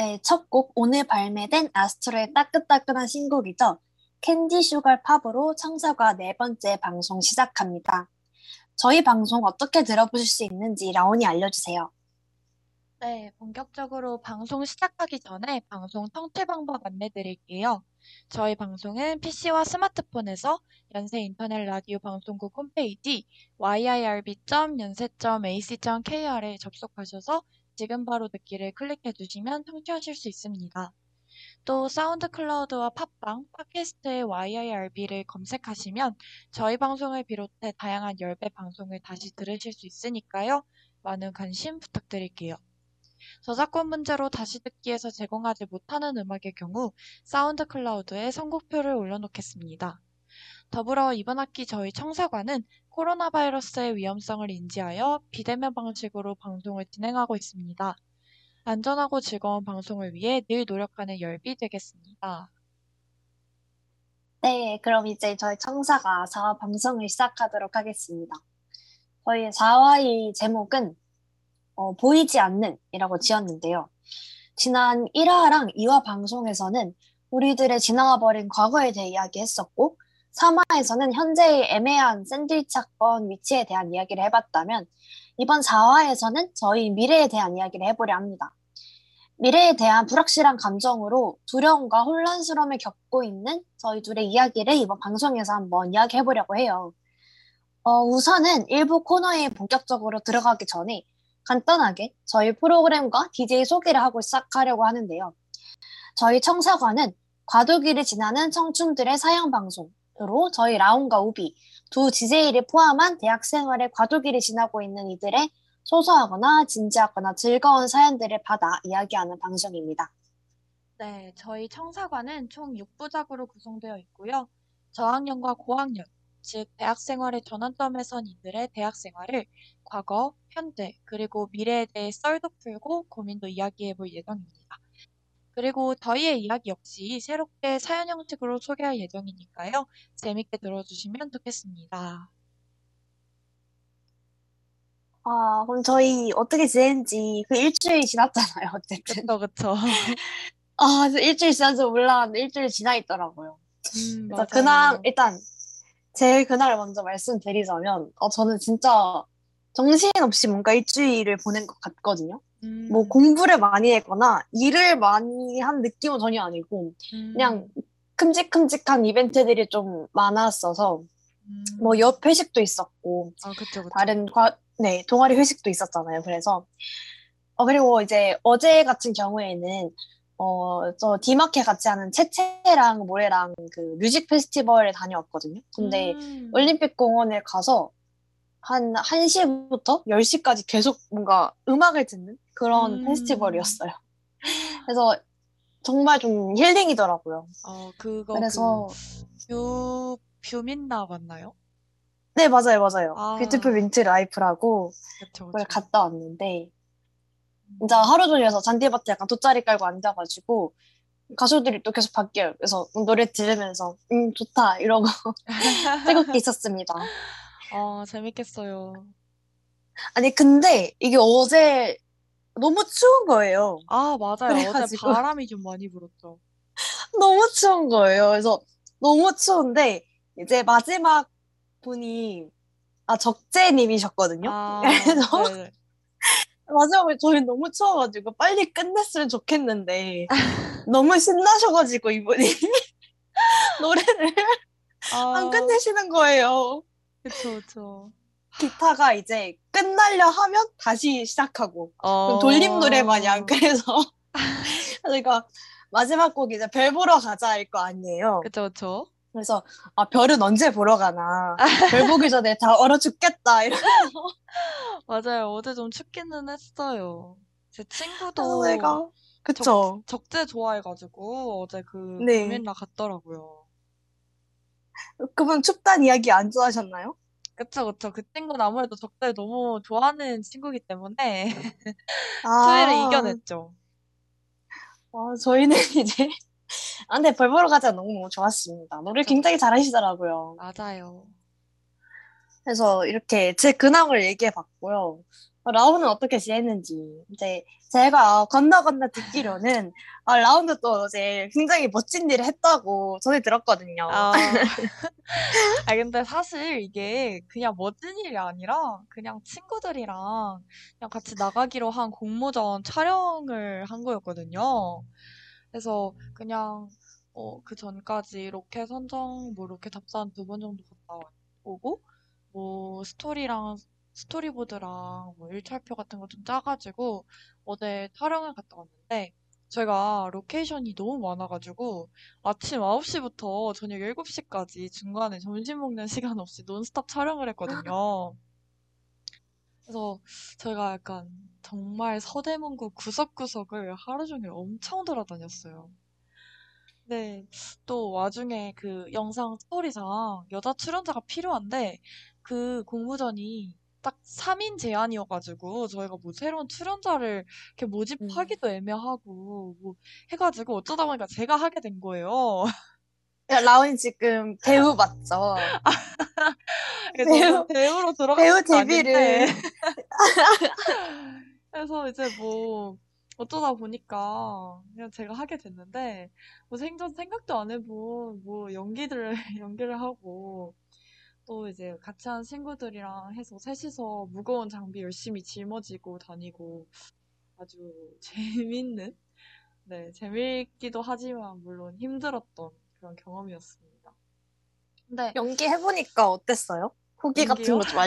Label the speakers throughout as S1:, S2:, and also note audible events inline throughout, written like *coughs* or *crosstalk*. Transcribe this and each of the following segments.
S1: 네, 첫 곡 오늘 발매된 아스트로의 따끈따끈한 신곡이죠. Candy Sugar Pop으로 청사과 네 번째 방송 시작합니다. 저희 방송 어떻게 들어보실 수 있는지 라온이 알려주세요.
S2: 네, 본격적으로 방송 시작하기 전에 방송 청취 방법 안내드릴게요. 저희 방송은 PC와 스마트폰에서 연세 인터넷 라디오 방송국 홈페이지 yirb.yonsei.ac.kr에 접속하셔서 지금 바로 듣기를 클릭해 주시면 청취하실 수 있습니다. 또 사운드 클라우드와 팟빵, 팟캐스트의 YIRB를 검색하시면 저희 방송을 비롯해 다양한 열배 방송을 다시 들으실 수 있으니까요. 많은 관심 부탁드릴게요. 저작권 문제로 다시 듣기에서 제공하지 못하는 음악의 경우 사운드 클라우드에 선곡표를 올려놓겠습니다. 더불어 이번 학기 저희 청사과는 코로나 바이러스의 위험성을 인지하여 비대면 방식으로 방송을 진행하고 있습니다. 안전하고 즐거운 방송을 위해 늘 노력하는 열비 되겠습니다.
S1: 네, 그럼 이제 저희 청사가 4화 방송을 시작하도록 하겠습니다. 저희 4화의 제목은 어, 보이지 않는 이라고 지었는데요. 지난 1화랑 2화 방송에서는 우리들의 지나가 버린 과거에 대해 이야기했었고 3화에서는 현재의 애매한 샌드위치 학번 위치에 대한 이야기를 해봤다면 이번 4화에서는 저희 미래에 대한 이야기를 해보려 합니다. 미래에 대한 불확실한 감정으로 두려움과 혼란스러움을 겪고 있는 저희 둘의 이야기를 이번 방송에서 한번 이야기해보려고 해요. 어, 우선은 일부 코너에 본격적으로 들어가기 전에 간단하게 저희 프로그램과 DJ 소개를 하고 시작하려고 하는데요. 저희 청사관은 과도기를 지나는 청춘들의 사양 방송 으로 저희 라온과 우비 두 DJ를 포함한 대학 생활의 과도기를 지나고 있는 이들의 소소하거나 진지하거나 즐거운 사연들을 받아 이야기하는 방송입니다.
S2: 네, 저희 청사관은 총 6부작으로 구성되어 있고요. 저학년과 고학년, 즉 대학 생활의 전환점에 선 이들의 대학 생활을 과거, 현재, 그리고 미래에 대해 썰도 풀고 고민도 이야기해 볼 예정입니다. 그리고 저희의 이야기 역시 새롭게 사연 형식으로 소개할 예정이니까요. 재밌게 들어주시면 좋겠습니다.
S1: 아, 그럼 저희 어떻게 지낸지 그 일주일 지났잖아요, 어쨌든.
S2: 그쵸, 그쵸.
S1: 아, 일주일 줄 몰랐는데 일주일 지나 있더라고요.
S2: 음,
S1: 그래서 그날, 일단, 제 그날 먼저 말씀드리자면, 어, 저는 진짜 정신없이 뭔가 일주일을 보낸 것 같거든요.
S2: 음,
S1: 뭐 공부를 많이 했거나 일을 많이 한 느낌은 전혀 아니고,
S2: 음,
S1: 그냥 큼직큼직한 이벤트들이 좀 많았어서,
S2: 음.
S1: 뭐옆 회식도 있었고,
S2: 아, 그쵸, 그쵸.
S1: 다른 과, 네, 동아리 회식도 있었잖아요. 그래서, 어, 그리고 이제 어제 같은 경우에는, 어, 저 디마케 같이 하는 채채랑 모래랑 그 뮤직 페스티벌에 다녀왔거든요. 근데
S2: 음,
S1: 올림픽 공원에 가서 한 1시부터 10시까지 계속 뭔가 음악을 듣는 그런
S2: 음.
S1: 페스티벌이었어요. *laughs* 그래서 정말 좀 힐링이더라고요.
S2: 어, 그거
S1: 그래서,
S2: 그 뷰, 뷰민라 맞나요?
S1: 네, 맞아요, 맞아요.
S2: 아.
S1: Beautiful Mint Life라고
S2: 그쵸,
S1: 그걸. 갔다 왔는데, 진짜 하루 종일서 잔디밭에 약간 돗자리 깔고 앉아가지고 가수들이 또 계속 바뀌어요. 그래서 노래 들으면서 음 좋다 이러고 *laughs* *laughs* 천국에 있었습니다.
S2: 어, 재밌겠어요.
S1: 아니 근데 이게 어제 너무 추운 거예요.
S2: 아, 맞아요. 어제
S1: 그래가지고.
S2: 바람이 좀 많이 불었죠. *laughs*
S1: 너무 추운 거예요. 그래서 너무 추운데 이제 마지막 분이 아 적재님이셨거든요.
S2: 아, *laughs*
S1: 그래서
S2: 네. *laughs*
S1: 마지막에 저희 너무 추워가지고 빨리 끝냈으면 좋겠는데 너무 신나셔가지고 이분이 노래를
S2: 아,
S1: 안 끝내시는 거예요.
S2: 그쵸, 그쵸.
S1: 기타가 이제 끝나려 하면 다시 시작하고
S2: 어,
S1: 돌림 노래 마냥 *laughs* 그래서 그러니까 마지막 곡이 이제 별 보러 가자일 거 아니에요.
S2: 그쵸, 그쵸.
S1: 그래서 아 별은 언제 보러 가나 별 보기 전에 다 얼어 죽겠다 이러면서 *laughs*
S2: 맞아요. 어제 좀 춥기는 했어요. 제 친구도
S1: 내가 그쵸
S2: 적재 좋아해가지고 어제 그
S1: 네.
S2: 뷰민나 갔더라고요.
S1: 그분 춥단 이야기 안 좋아하셨나요?
S2: 그쵸, 그쵸. 그 친구는 아무래도 적재 너무 좋아하는 친구기 때문에 *laughs*
S1: 아,
S2: 추위를 이겨냈죠.
S1: 아, 저희는 *laughs* 이제 아 근데 별 보러 가자 너무 너무 좋았습니다. 노래 굉장히 잘하시더라고요.
S2: 맞아요.
S1: 그래서 이렇게 제 근황을 얘기해 봤고요. 어, 라온은 어떻게 지냈는지 이제 제가 건너 건너 듣기로는 아, 라온도 또 이제 굉장히 멋진 일을 했다고 전에 들었거든요.
S2: 아, *laughs* 아, 근데 사실 이게 그냥 멋진 일이 아니라 그냥 친구들이랑 그냥 같이 나가기로 한 공모전 촬영을 한 거였거든요. 그래서 그냥 어, 그 전까지 로케 선정, 뭐 로케 답사 두번 정도 갔다 오고 뭐 스토리랑 스토리보드랑 뭐 일촬표 같은 거 좀 짜가지고 어제 촬영을 갔다 왔는데 저희가 로케이션이 너무 많아가지고 아침 9시부터 저녁 7시까지 중간에 점심 먹는 *laughs* 시간 없이 논스톱 촬영을 했거든요. 그래서 저희가 약간 정말 서대문구 구석구석을 하루 종일 엄청 돌아다녔어요. 네, 또 와중에 그 영상 스토리상 여자 출연자가 필요한데 그 공모전이 딱 3인 제한이어가지고 저희가 뭐 새로운 출연자를 이렇게
S1: 음.
S2: 모집하기도 애매하고 뭐 해가지고 어쩌다 보니까 제가 하게 된 거예요.
S1: 야, 라온이 지금 배우 맞죠?
S2: 저는 *laughs*
S1: 배우
S2: 배우로 들어간
S1: 배우 데뷔를 *laughs*
S2: 그래서 이제 뭐 어쩌다 보니까 그냥 제가 하게 됐는데 뭐 생전 생각도 안 해본 뭐 연기들을 *laughs* 연기를 하고 또 이제 같이 한 친구들이랑 해서 셋이서 무거운 장비 열심히 짊어지고 다니고 아주 *laughs* 재밌는, 네, 재밌기도 하지만 물론 힘들었던 그런 경험이었습니다. 근데
S1: 연기 해보니까 어땠어요? 후기 같은
S2: 연기요?
S1: 거 좀.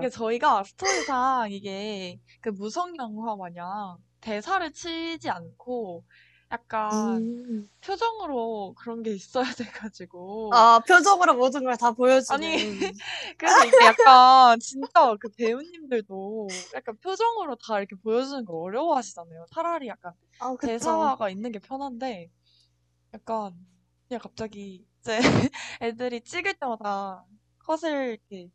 S2: 이게 저희가 스토리상 이게 그 무성 영화 마냥 대사를 치지 않고 약간
S1: 음.
S2: 표정으로 그런 게 있어야 *laughs* 돼가지고
S1: 아, 표정으로 모든 걸 다 보여주는.
S2: 아니 *laughs* 그래서 이게 약간 진짜 그 배우님들도 약간 표정으로 다 이렇게 보여주는 걸 어려워하시잖아요. 차라리 약간
S1: 아.
S2: 대사가 있는 게 편한데 약간 그냥 갑자기 이제 *laughs* 애들이 찍을 때마다 컷을 이렇게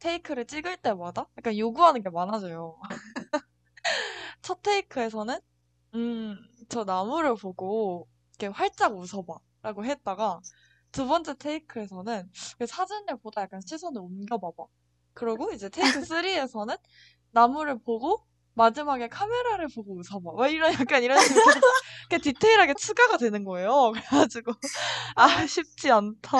S2: 테이크를 찍을 때마다 약간 요구하는 게 많아져요. 첫 테이크에서는 음, 저 나무를 보고 이렇게 활짝 웃어봐 라고 했다가 두 번째 테이크에서는 그 사진을 보다 약간 시선을 옮겨봐봐. 그러고 이제 테이크 3에서는 *laughs* 나무를 보고 마지막에 카메라를 보고 웃어봐. 막 이런 약간 이런 식으로 계속 디테일하게 추가가 되는 거예요. *laughs* 그래가지고 아 쉽지 않다.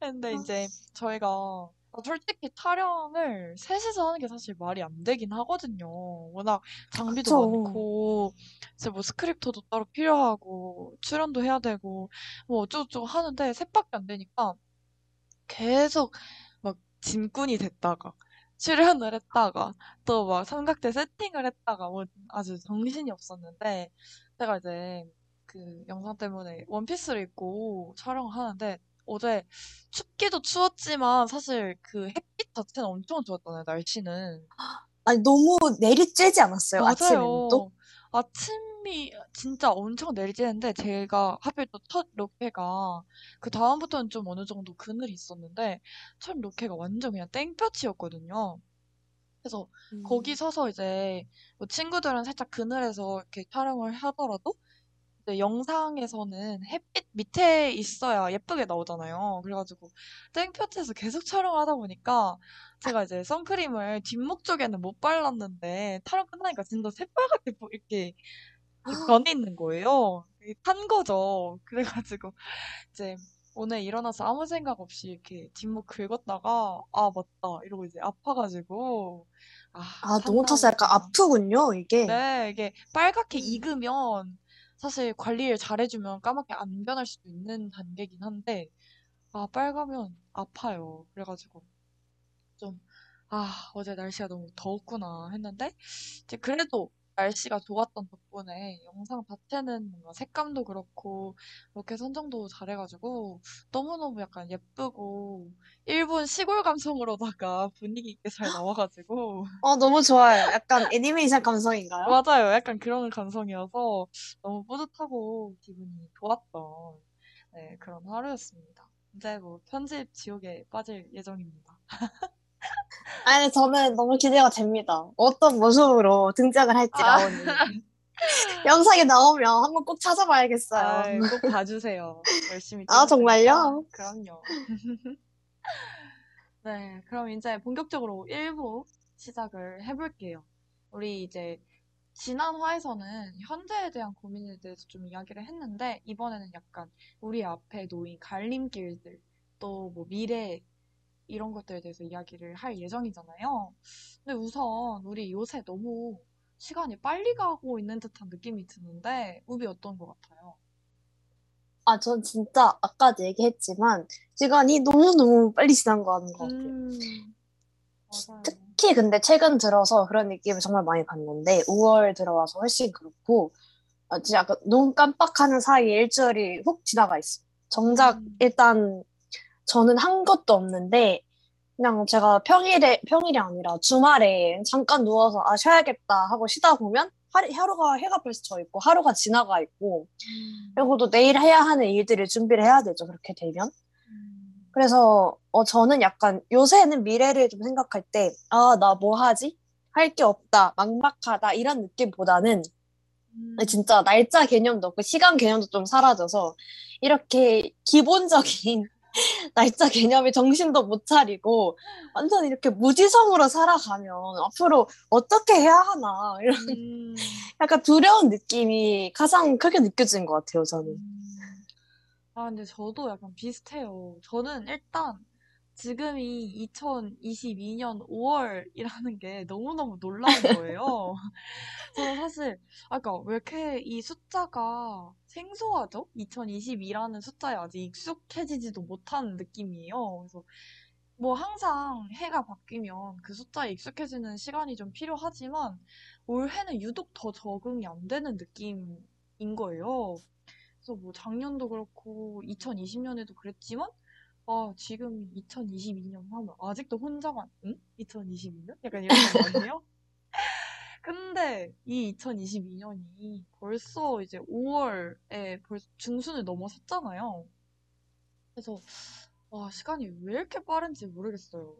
S2: 근데 이제 저희가 솔직히 촬영을 셋이서 하는 게 사실 말이 안 되긴 하거든요. 워낙 장비도
S1: 그쵸.
S2: 많고, 이제 뭐 스크립터도 따로 필요하고, 출연도 해야 되고, 뭐 어쩌고저쩌고 하는데 셋밖에 안 되니까 계속 막 짐꾼이 됐다가, 출연을 했다가, 또 막 삼각대 세팅을 했다가, 뭐 아주 정신이 없었는데, 제가 이제 그 영상 때문에 원피스를 입고 촬영을 하는데, 어제 춥기도 추웠지만 사실 그 햇빛 자체는 엄청 좋았잖아요, 날씨는.
S1: 아니, 너무 내리쬐지 않았어요, 아침에는 또?
S2: 아침이 진짜 엄청 내리쬐는데 제가 하필 또 첫 로케가 그 다음부터는 좀 어느 정도 그늘이 있었는데 첫 로케가 완전 그냥 땡볕이었거든요. 그래서 거기
S1: 음.
S2: 서서 이제 뭐 친구들은 살짝 그늘에서 이렇게 촬영을 하더라도 이제 영상에서는 햇빛 밑에 있어야 예쁘게 나오잖아요. 그래가지고 땡볕에서 계속 촬영하다 보니까 제가 이제 선크림을 뒷목 쪽에는 못 발랐는데 촬영 끝나니까 진짜 새빨갛게 보- 이렇게 이렇게 변해 있는 거예요. 이게 탄 거죠. 그래가지고 이제 오늘 일어나서 아무 생각 없이 이렇게 뒷목 긁었다가 아 맞다 이러고 이제 아파가지고 아
S1: 아, 너무 타서 약간
S2: 판단을
S1: 아프군요, 이게.
S2: 네, 이게 빨갛게
S1: 음.
S2: 익으면 사실 관리를 잘해주면 까맣게 안 변할 수도 있는 단계긴 한데, 아, 빨가면 아파요. 그래가지고 좀, 아, 어제 날씨가 너무 더웠구나 했는데, 이제 그래도 날씨가 좋았던 덕분에 영상 자체는 뭔가 색감도 그렇고, 이렇게 선정도 잘해가지고, 너무너무 약간 예쁘고, 일본 시골 감성으로다가 *laughs* 분위기 있게 잘 나와가지고,
S1: 어, 너무 좋아요. 약간 애니메이션 감성인가요?
S2: 맞아요. 약간 그런 감성이어서 너무 뿌듯하고 기분이 좋았던 네, 그런 하루였습니다. 이제 뭐 편집 지옥에 빠질 예정입니다. *laughs*
S1: 아니, 저는 너무 기대가 됩니다. 어떤 모습으로 등장을 할지,
S2: 아,
S1: 라온이. 영상에 나오면 한번 꼭 찾아봐야겠어요.
S2: 아, 꼭 봐주세요. 열심히
S1: 아. 정말요?
S2: 그럼요. *laughs* 네, 그럼 이제 본격적으로 1부 시작을 해볼게요. 우리 이제 지난 화에서는 현재에 대한 고민에 대해서 좀 이야기를 했는데, 이번에는 약간 우리 앞에 놓인 갈림길들, 또 뭐 미래, 이런 것들에 대해서 이야기를 할 예정이잖아요. 근데 우선 우리 요새 너무 시간이 빨리 가고 있는 듯한 느낌이 드는데, 우비 어떤 것 같아요?
S1: 아, 전 진짜 아까도 얘기했지만 시간이 너무너무 빨리 지난 거 같은 것 같아요.
S2: 음.
S1: 특히 근데 최근 들어서 그런 느낌을 정말 많이 받는데 5월 들어와서 훨씬 그렇고 아, 진짜 약간 눈 깜빡하는 사이에 일주일이 훅 지나가 있어. 정작
S2: 음.
S1: 일단 저는 한 것도 없는데 그냥 제가 평일에 평일이 아니라 주말에 잠깐 누워서 아 쉬어야겠다 하고 쉬다 보면 하루, 하루가 해가 벌써 져 있고 하루가 지나가 있고
S2: 음,
S1: 그리고 또 내일 해야 하는 일들을 준비를 해야 되죠. 그렇게 되면.
S2: 음,
S1: 그래서 어, 저는 약간 요새는 미래를 좀 생각할 때, 아, 나 뭐 하지? 할 게 없다, 막막하다, 이런 느낌보다는
S2: 음.
S1: 진짜 날짜 개념도 없고 시간 개념도 좀 사라져서 이렇게 기본적인 *laughs* 날짜 개념이 정신도 못 차리고 완전 이렇게 무지성으로 살아가면 앞으로 어떻게 해야 하나 이런
S2: 음,
S1: 약간 두려운 느낌이 가장 크게 느껴지는 것 같아요, 저는.
S2: 음. 아, 근데 저도 약간 비슷해요. 저는 일단 지금이 2022년 5월이라는 게 너무너무 놀라운 거예요. *laughs* 저는 사실, 아까 왜 이렇게 이 숫자가 생소하죠? 2022라는 숫자에 아직 익숙해지지도 못한 느낌이에요. 그래서 뭐 항상 해가 바뀌면 그 숫자에 익숙해지는 시간이 좀 필요하지만 올해는 유독 더 적응이 안 되는 느낌인 거예요. 그래서 뭐 작년도 그렇고 2020년에도 그랬지만 아 지금 2022년 하면 아직도 혼자만 응? 2022년? 약간 이런 거 아니에요? *laughs* 근데 이 2022년이 벌써 이제 5월에 벌써 중순을 넘어섰잖아요. 그래서 와 시간이 왜 이렇게 빠른지 모르겠어요.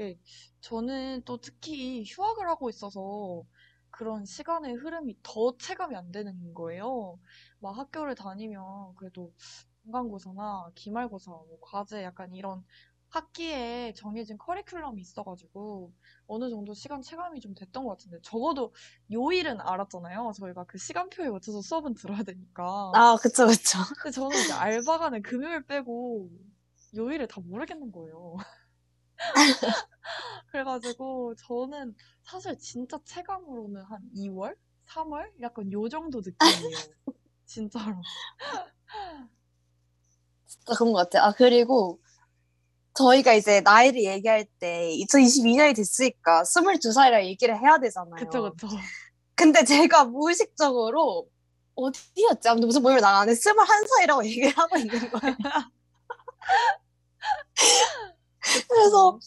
S2: 예, 저는 또 특히 휴학을 하고 있어서 그런 시간의 흐름이 더 체감이 안 되는 거예요. 막 학교를 다니면 그래도 중간고사나 기말고사, 뭐 과제 약간 이런 학기에 정해진 커리큘럼이 있어가지고 어느 정도 시간 체감이 좀 됐던 것 같은데 적어도 요일은 알았잖아요. 저희가 그 시간표에 맞춰서 수업은 들어야 되니까.
S1: 아, 그쵸, 그쵸.
S2: 근데 저는 이제 알바가는 금요일 빼고 요일을 다 모르겠는 거예요. *laughs* 그래가지고 저는 사실 진짜 체감으로는 한 2월? 3월? 약간 요 정도 느낌이에요. 진짜로.
S1: 진짜 그런 것 같아요. 아, 그리고 저희가 이제 나이를 얘기할 때 2022년이 됐으니까 22살이라 얘기를 해야 되잖아요.
S2: 그쵸, 그쵸.
S1: 근데 제가 무의식적으로 어디였지? 아무튼 무슨 모임을 나가는데 21살이라고 *laughs* 얘기를 하고 있는 거예요. 그래서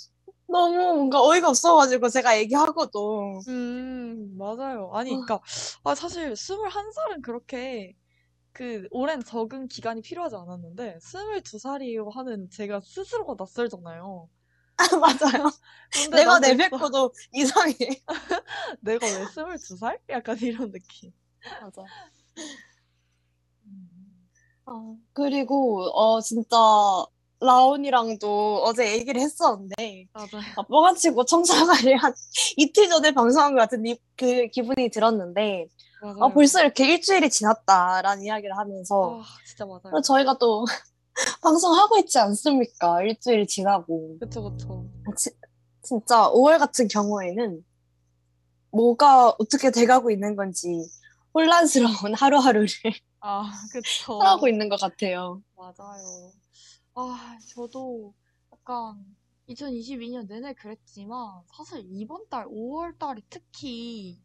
S1: 너무 뭔가 어이가 없어가지고 제가 얘기하고도
S2: 음, 맞아요. 아니, 그니까, 아, 사실 21살은 그렇게 그 오랜 적응 기간이 필요하지 않았는데, 22살이에요 하는 제가 스스로가 낯설잖아요.
S1: 맞아요.
S2: 근데
S1: 내가 내뱉고도 *laughs* 이상해.
S2: 내가 왜 22살? 약간 이런 느낌.
S1: 맞아.
S2: 음.
S1: 아, 그리고 어 진짜 라온이랑도 어제 얘기를 했었는데
S2: 맞아요.
S1: 아, 뻥아치고 청사가를 한 이틀 전에 방송한 것 같은 이- 그 기분이 들었는데 아
S2: 맞아요.
S1: 벌써 이렇게 일주일이 지났다라는 이야기를 하면서
S2: 아, 진짜 맞아요.
S1: 저희가 또 *laughs* 방송하고 있지 않습니까? 일주일이 지나고
S2: 그쵸, 그쵸.
S1: 지- 진짜 5월 같은 경우에는 뭐가 어떻게 돼가고 있는 건지 혼란스러운 *laughs* 하루하루를
S2: 아, 그쵸.
S1: 살아가고 있는 것 같아요.
S2: 맞아요. 아, 저도 약간 2022년 내내 그랬지만 사실 이번 달 5월 달이 특히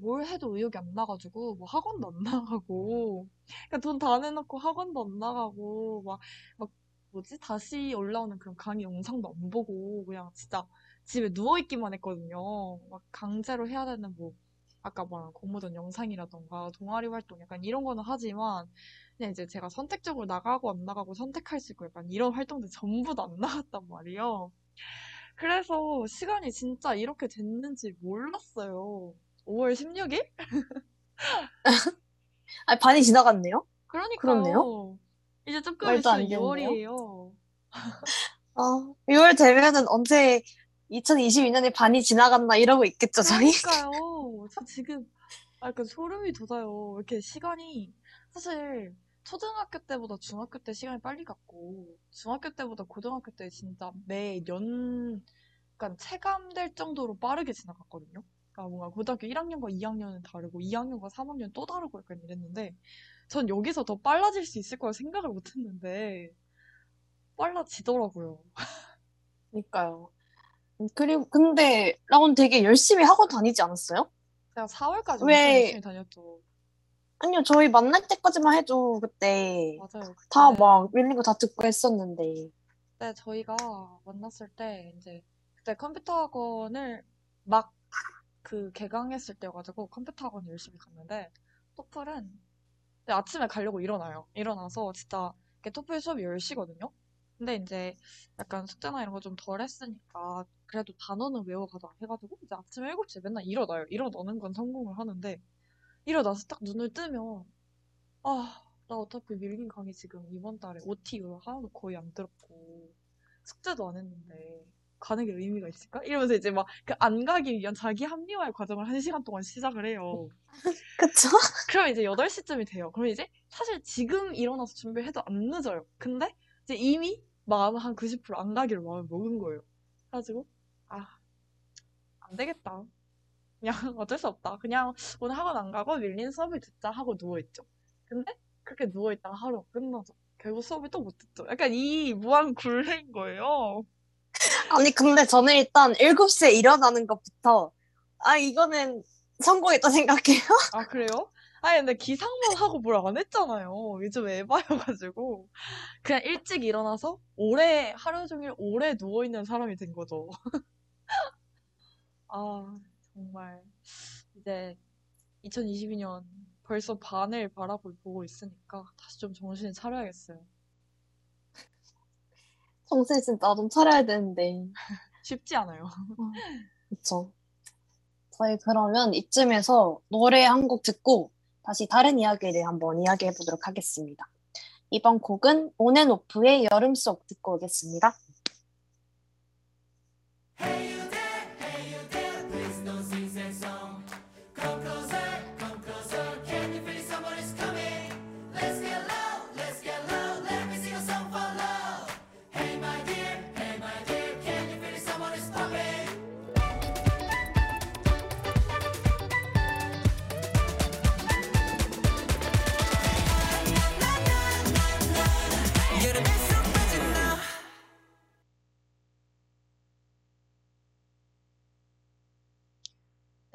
S2: 뭘 해도 의욕이 안 나가지고 뭐 학원도 안 나가고 그러니까 돈 다 내놓고 학원도 안 나가고 막, 막 뭐지? 다시 올라오는 그런 강의 영상도 안 보고 그냥 진짜 집에 누워 있기만 했거든요. 막 강제로 해야 되는 뭐 아까 말한 공모전 영상이라던가 동아리 활동 약간 이런 거는 하지만 그냥 이제 제가 선택적으로 나가고 안 나가고 선택할 수 있고 약간 이런 활동들 전부 다 안 *laughs* 나갔단 말이에요. 그래서 시간이 진짜 이렇게 됐는지 몰랐어요. 5월 16일? *laughs*
S1: 아, 반이 지나갔네요?
S2: 그러니까요.
S1: 그렇네요.
S2: 이제 조금 있으면
S1: 되는데요?
S2: 6월이에요.
S1: 아, 6월 되면은 언제 2022년이 반이 지나갔나 이러고 있겠죠, 저희?
S2: 그러니까요. 저 지금 아, 약간 소름이 돋아요. 이렇게 시간이 사실 초등학교 때보다 중학교 때 시간이 빨리 갔고 중학교 때보다 고등학교 때 진짜 매년 약간 체감될 정도로 빠르게 지나갔거든요. 그러니까 뭔가 고등학교 1학년과 2학년은 다르고 2학년과 3학년 또 다르고 약간 이랬는데 전 여기서 더 빨라질 수 있을 거라 생각을 못 했는데 빨라지더라고요. *laughs*
S1: 그러니까요. 음, 그리고 근데 라온 되게 열심히 하고 다니지 않았어요?
S2: 제가 4월까지 엄청
S1: 왜
S2: 열심히 다녔죠.
S1: 아니요, 저희 만날 때까지만 해도 그때
S2: 맞아요.
S1: 다
S2: 그때
S1: 막 밀린 거 다 듣고 했었는데.
S2: 네, 저희가 만났을 때 이제 그때 컴퓨터 학원을 막 그 개강했을 때여가지고 컴퓨터 학원 열심히 갔는데 토플은 근데 아침에 가려고 일어나요. 일어나서 진짜 토플 수업이 10시거든요. 근데 이제 약간 숙제나 이런 거 좀 덜 했으니까 그래도 단어는 외워가자 해가지고 이제 아침 7시에 맨날 일어나요. 일어나는 건 성공을 하는데 일어나서 딱 눈을 뜨면 아, 나 어차피 밀린 강의 지금 이번 달에 OT 이후로 하나도 거의 안 들었고 숙제도 안 했는데 가는 게 의미가 있을까? 이러면서 이제 막 그 안 가기 위한 자기 합리화의 과정을 한 시간 동안 시작을 해요. *laughs*
S1: 그쵸?
S2: 그럼 이제 8시쯤이 돼요. 그럼 이제 사실 지금 일어나서 준비를 해도 안 늦어요. 근데 이제 이미 마음 한 90%안 가기로 마음을 먹은 거예요. 그래가지고 아, 안 되겠다. 그냥 *laughs* 어쩔 수 없다. 그냥 오늘 학원 안 가고 밀린 수업을 듣자 하고 누워있죠. 근데 그렇게 누워있다가 하루가 끝나죠. 결국 수업을 또 못 듣죠. 약간 이 무한 굴레인 거예요. *laughs*
S1: 아니, 근데 저는 일단 7시에 일어나는 것부터, 아, 이거는 성공했다 생각해요. *laughs*
S2: 아, 그래요? 아니, 근데 기상만 하고 뭘 안 했잖아요. 요즘 에바여가지고. 그냥 일찍 일어나서 오래, 하루 종일 오래 누워 있는 사람이 된 거죠. 아, 정말. 이제 2022년 벌써 반을 바라보고 있으니까 다시 좀 정신을 차려야겠어요.
S1: 정신 진짜 좀 차려야 되는데. *laughs*
S2: 쉽지 않아요.
S1: 어, 그쵸. 저희 그러면 이쯤에서 노래 한 곡 듣고 다시 다른 이야기를 한번 이야기해 보도록 하겠습니다. 이번 곡은 온앤오프의 여름 속 듣고 오겠습니다.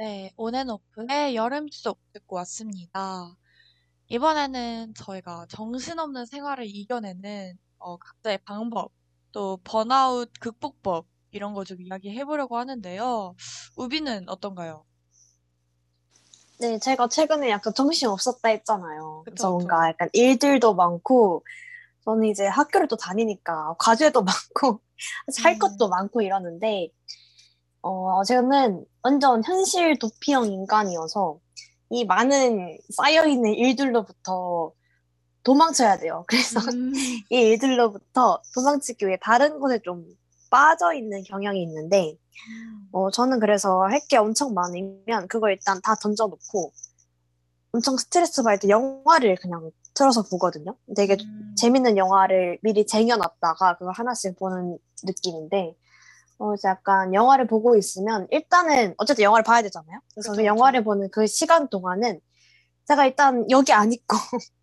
S2: 네, 온앤오프의 여름 속 듣고 왔습니다. 이번에는 저희가 정신없는 생활을 이겨내는 어, 각자의 방법, 또 번아웃 극복법 이런 거 좀 이야기해 보려고 하는데요. 우비는 어떤가요?
S1: 네, 제가 최근에 약간 정신 없었다 했잖아요.
S2: 그쵸,
S1: 그래서
S2: 그쵸.
S1: 뭔가 약간 일들도 많고, 저는 이제 학교를 또 다니니까 과제도 *laughs* 많고, 할 것도
S2: 음,
S1: 많고 이러는데, 어, 저는 완전 현실 도피형 인간이어서 이 많은 쌓여있는 일들로부터 도망쳐야 돼요. *laughs* 그래서
S2: 음,
S1: 이 일들로부터 도망치기 위해 다른 곳에 좀 빠져있는 경향이 있는데,
S2: 음,
S1: 어, 저는 그래서 할 게 엄청 많으면 그거 일단 다 던져놓고 엄청 스트레스 받을 때 영화를 그냥 틀어서 보거든요. 되게
S2: 음,
S1: 재밌는 영화를 미리 쟁여놨다가 그걸 하나씩 보는 느낌인데, 어, 이제 약간 영화를 보고 있으면 일단은 어쨌든 영화를 봐야 되잖아요. 그래서
S2: 그쵸,
S1: 그
S2: 그쵸.
S1: 영화를 보는 그 시간 동안은 제가 일단 여기 안 있고 *laughs*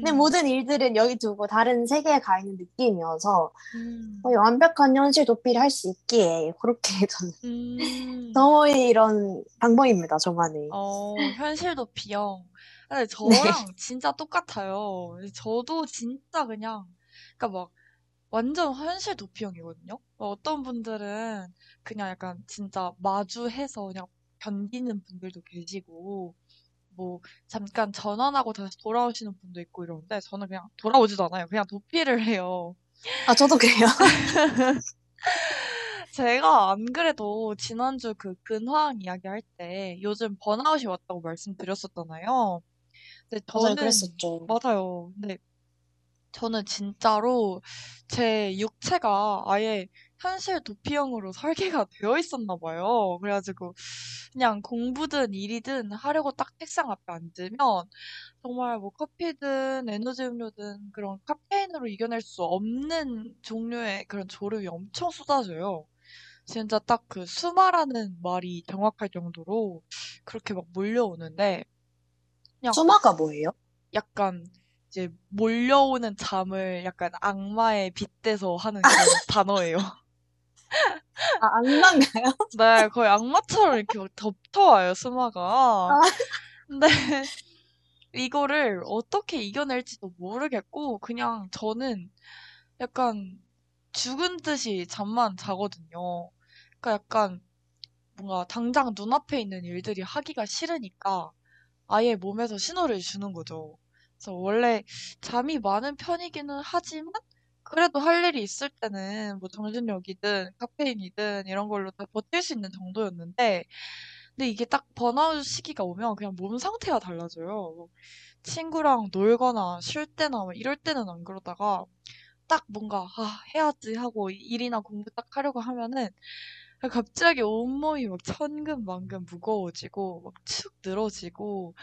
S1: 내
S2: 음,
S1: 모든 일들은 여기 두고 다른 세계에 가 있는 느낌이어서
S2: 음,
S1: 거의 완벽한 현실 도피를 할 수 있기에 그렇게 *laughs* 저는
S2: 음,
S1: 저의 이런 방법입니다, 저만의.
S2: 어, 현실 도피형. 근데 *laughs*
S1: 네.
S2: 저랑 진짜 똑같아요. 저도 진짜 그냥, 그니까 막, 완전 현실 도피형이거든요. 어, 어떤 분들은 그냥 약간 진짜 마주해서 그냥 견디는 분들도 계시고, 뭐, 잠깐 전환하고 다시 돌아오시는 분도 있고 이러는데, 저는 그냥 돌아오지도 않아요. 그냥 도피를 해요.
S1: 아, 저도 그래요. *laughs*
S2: 제가 안 그래도 지난주 그 근황 이야기 할 때 요즘 번아웃이 왔다고 말씀드렸었잖아요. 근데
S1: 맞아요,
S2: 저는,
S1: 그랬었죠.
S2: 맞아요. 근데 저는 진짜로 제 육체가 아예 현실 도피형으로 설계가 *laughs* 되어 있었나 봐요. 그래가지고 그냥 공부든 일이든 하려고 딱 책상 앞에 앉으면 정말 뭐 커피든 에너지 음료든 그런 카페인으로 이겨낼 수 없는 종류의 그런 졸음이 엄청 쏟아져요. 진짜 딱 그 수마라는 말이 정확할 정도로 그렇게 막 몰려오는데 그냥
S1: 수마가 뭐예요?
S2: 약간 이제 몰려오는 잠을 약간 악마에 빗대서 하는 그런 *laughs* 단어예요.
S1: 아, 악마인가요? *laughs*
S2: 네, 거의 악마처럼 이렇게 막 덮쳐와요, 수마가.
S1: 아,
S2: 근데 *laughs* 이거를 어떻게 이겨낼지도 모르겠고, 그냥 저는 약간 죽은 듯이 잠만 자거든요. 그러니까 약간 뭔가 당장 눈앞에 있는 일들이 하기가 싫으니까 아예 몸에서 신호를 주는 거죠. 그래서 원래 잠이 많은 편이기는 하지만 그래도 할 일이 있을 때는 뭐 정신력이든 카페인이든 이런 걸로 다 버틸 수 있는 정도였는데 근데 이게 딱 번아웃 시기가 오면 그냥 몸 상태가 달라져요. 뭐 친구랑 놀거나 쉴 때나 뭐 이럴 때는 안 그러다가 딱 뭔가 아 해야지 하고 일이나 공부 딱 하려고 하면은 갑자기 온몸이 막 천근만근 무거워지고 막 축 늘어지고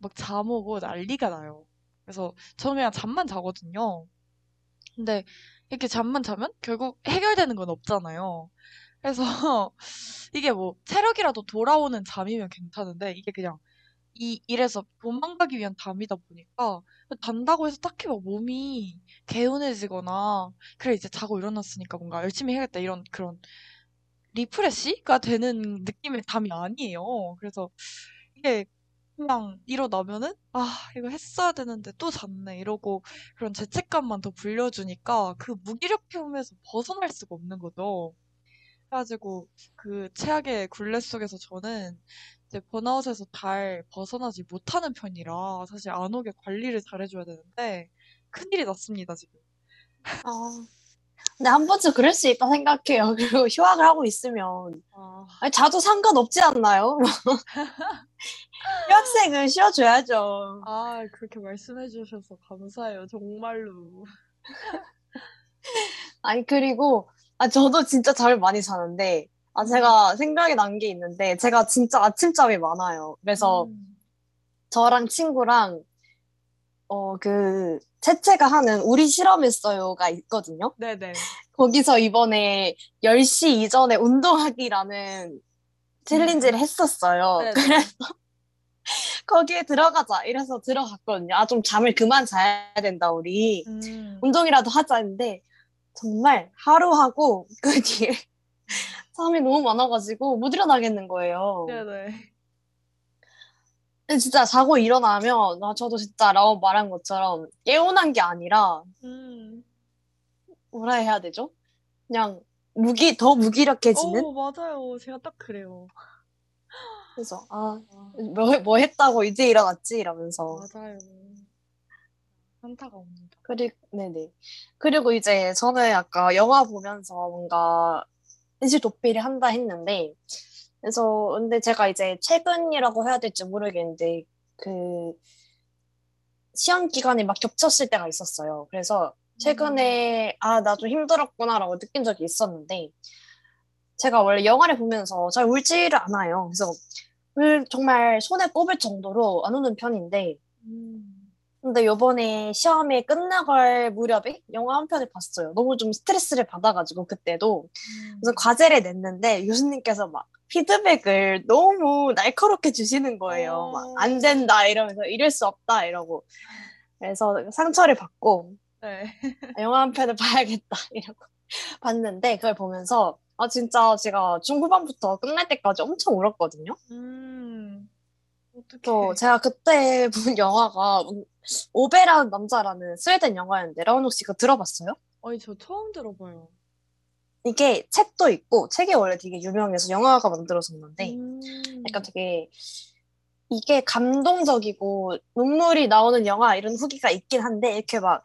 S2: 막 잠 오고 난리가 나요. 그래서 저는 그냥 잠만 자거든요. 근데 이렇게 잠만 자면 결국 해결되는 건 없잖아요. 그래서 *laughs* 이게 뭐 체력이라도 돌아오는 잠이면 괜찮은데 이게 그냥 이 일에서 도망가기 위한 잠이다 보니까 잔다고 해서 딱히 막 몸이 개운해지거나 그래 이제 자고 일어났으니까 뭔가 열심히 해야겠다 이런 그런 리프레시가 되는 느낌의 잠이 아니에요. 그래서 이게 그냥 일어나면은 아 이거 했어야 되는데 또 잤네 이러고 그런 죄책감만 더 불려주니까 그 무기력함에서 벗어날 수가 없는 거죠. 그래가지고 그 최악의 굴레 속에서 저는 이제 번아웃에서 잘 벗어나지 못하는 편이라 사실 안 오게 관리를 잘해줘야 되는데 큰일이 났습니다 지금.
S1: 아, 근데 한 번쯤 그럴 수 있다 생각해요. *laughs* 그리고 휴학을 하고 있으면.
S2: 아,
S1: 아니, 자도 상관없지 않나요? *laughs* 휴학생은 쉬어줘야죠.
S2: 아 그렇게 말씀해 주셔서 감사해요 정말로.
S1: 아니, 그리고, 아, 저도 진짜 잠을 많이 자는데, 아,
S2: 음,
S1: 제가 생각이 난 게 있는데, 제가 진짜 아침잠이 많아요. 그래서
S2: 음,
S1: 저랑 친구랑, 어, 그, 채채가 하는 우리 실험했어요가 있거든요.
S2: 네네.
S1: 거기서 이번에 10시 이전에 운동하기라는 챌린지를
S2: 음,
S1: 했었어요.
S2: 네네. *laughs*
S1: 거기에 들어가자. 이래서 들어갔거든요. 아, 좀 잠을 그만 자야 된다, 우리.
S2: 음,
S1: 운동이라도 하자 했는데, 정말 하루 하고 그 뒤에 *laughs* 잠이 너무 많아가지고 못 일어나겠는 거예요.
S2: 네네.
S1: 근데 진짜 자고 일어나면, 나 저도 진짜 라오 말한 것처럼 깨어난 게 아니라,
S2: 음.
S1: 뭐라 해야 되죠? 그냥 무기, 더 무기력해지는?
S2: 어, 맞아요. 제가 딱 그래요.
S1: 그래서, 아,
S2: 아,
S1: 뭐, 뭐 했다고 이제 일어났지? 이러면서.
S2: 맞아요. 현타가 옵니다.
S1: 그리고, 네네. 그리고 이제 저는 아까 영화 보면서 뭔가 인식 도피를 한다 했는데, 그래서, 근데 제가 이제 최근이라고 해야 될지 모르겠는데, 그, 시험 기간이 막 겹쳤을 때가 있었어요. 그래서
S2: 음,
S1: 최근에, 아, 나 좀 힘들었구나라고 느낀 적이 있었는데, 제가 원래 영화를 보면서 잘 울지를 않아요. 그래서 울 정말 손에 꼽을 정도로 안 우는 편인데,
S2: 음,
S1: 근데 요번에 시험이 끝나갈 무렵에 영화 한 편을 봤어요. 너무 좀 스트레스를 받아가지고 그때도. 그래서
S2: 음.
S1: 과제를 냈는데 교수님께서 막 피드백을 너무 날카롭게 주시는 거예요. 막안
S2: 어,
S1: 된다 이러면서 이럴 수 없다 이러고. 그래서 상처를 받고
S2: 네.
S1: 아, 영화 한 편을 *laughs* 봐야겠다 이러고 *laughs* 봤는데 그걸 보면서 아 진짜 제가 중후반부터 끝날 때까지 엄청 울었거든요.
S2: 음,
S1: 또
S2: 어떡해.
S1: 제가 그때 본 영화가 오베라는 남자라는 스웨덴 영화였는데 라온 혹시 그거 들어봤어요?
S2: 아니, 저 처음 들어봐요.
S1: 이게 책도 있고 책이 원래 되게 유명해서 영화가 만들어졌는데 약간
S2: 음,
S1: 되게 이게 감동적이고 눈물이 나오는 영화 이런 후기가 있긴 한데 이렇게 막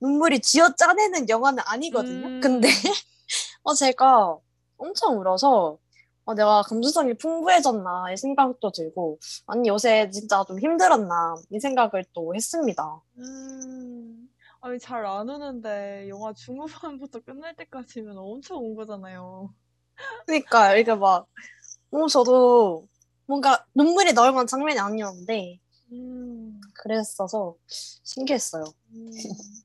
S1: 눈물이 쥐어 짜내는 영화는 아니거든요. 근데
S2: 음, *laughs*
S1: 어 제가 엄청 울어서 어, 내가 감수성이 풍부해졌나 이 생각도 들고 아니 요새 진짜 좀 힘들었나 이 생각을 또 했습니다.
S2: 음. 아니, 잘안 우는데, 영화 중후반부터 끝날 때까지면 엄청 운 거잖아요.
S1: 그러니까 이게 막, 어, 저도 뭔가 눈물이 나올 만한 장면이 아니었는데,
S2: 음,
S1: 그랬어서 신기했어요.
S2: 음.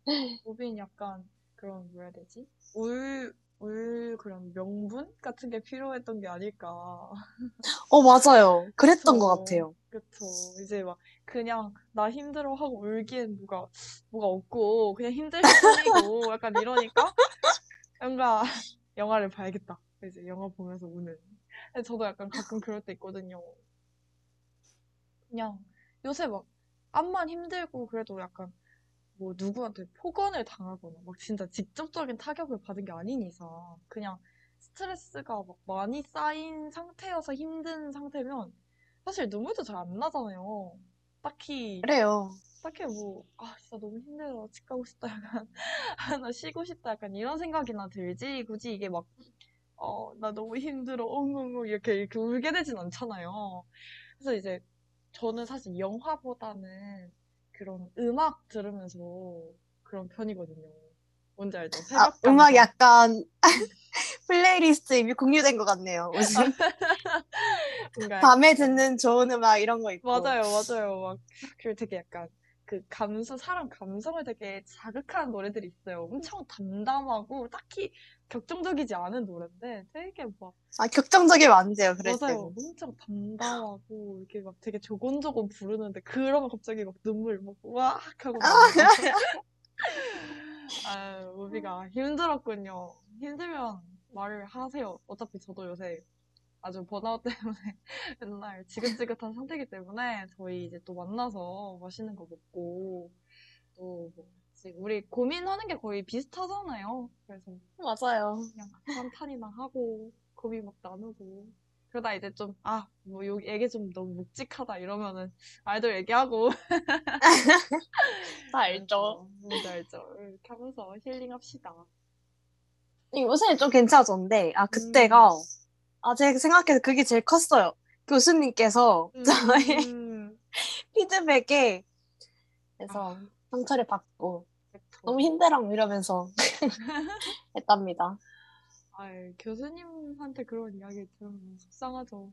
S2: *laughs* 오빈 약간 그런, 뭐라 해야 되지? 울, 울, 그런 명분 같은 게 필요했던 게 아닐까.
S1: 어, 맞아요. 그랬던 것. 같아요.
S2: 그쵸. 이제 막, 그냥, 나 힘들어 하고 울기엔 뭐가, 뭐가 없고, 그냥 힘들 뿐이고, *laughs* 약간 이러니까, 뭔가, 영화를 봐야겠다. 이제 영화 보면서 우는. 저도 약간 가끔 그럴 때 있거든요. 그냥, 요새 막, 암만 힘들고, 그래도 약간, 뭐, 누구한테 폭언을 당하거나, 막 진짜 직접적인 타격을 받은 게 아닌 이상, 그냥, 스트레스가 막 많이 쌓인 상태여서 힘든 상태면, 사실 눈물도 잘 안 나잖아요. 딱히,
S1: 그래요.
S2: 딱히 뭐, 아, 진짜 너무 힘들어. 집 가고 싶다. 약간, *laughs* 아, 나 쉬고 싶다. 약간 이런 생각이나 들지. 굳이 이게 막, 어, 나 너무 힘들어. 엉엉엉. 이렇게, 이렇게 울게 되진 않잖아요. 그래서 이제, 저는 사실 영화보다는 그런 음악 들으면서 그런 편이거든요. 뭔지 알죠?
S1: 아, 음악. 약간 *laughs* 플레이리스트 이미 공유된 것 같네요. 요즘 *laughs*
S2: 뭔가
S1: 밤에 듣는 좋은 음악 이런 거 있고.
S2: 맞아요, 맞아요. 막, 그리고 되게 약간, 그 감성, 사람 감성을 되게 자극하는 노래들이 있어요. 엄청 담담하고, 딱히 격정적이지 않은 노래인데, 되게 막,
S1: 아, 격정적이면 안 돼요, 그럴
S2: 맞아요. 엄청 담담하고, 이렇게 막 되게 조곤조곤 부르는데, 그러면 갑자기 막 눈물 막, 와악 하고 나와요. 아유, 우비가 힘들었군요. 힘들면 말을 하세요. 어차피 저도 요새 아주 번아웃 *laughs* 때문에 맨날 지긋지긋한 상태이기 때문에 저희 이제 또 만나서 맛있는 거 먹고 또 뭐, 지금 우리 고민하는 게 거의 비슷하잖아요. 그래서
S1: 맞아요.
S2: 그냥 한탄이나 하고 고민 막 나누고 그러다 이제 좀, 아, 뭐, 요, 얘기 좀 너무 묵직하다 이러면은 아이돌 얘기하고 *laughs*
S1: 다 알죠.
S2: 뭔지 알죠? 이렇게 하면서 힐링합시다.
S1: 요새는 좀 괜찮아졌는데, 아, 그때가, 아, 제가 생각해도 그게 제일 컸어요. 교수님께서 저의
S2: 음, *laughs*
S1: 피드백에, 그래서
S2: 아.
S1: 상처를 받고. 너무 힘들어 이러면서 *laughs* 했답니다.
S2: 아이, 교수님한테 그런 이야기 들으면 속상하죠.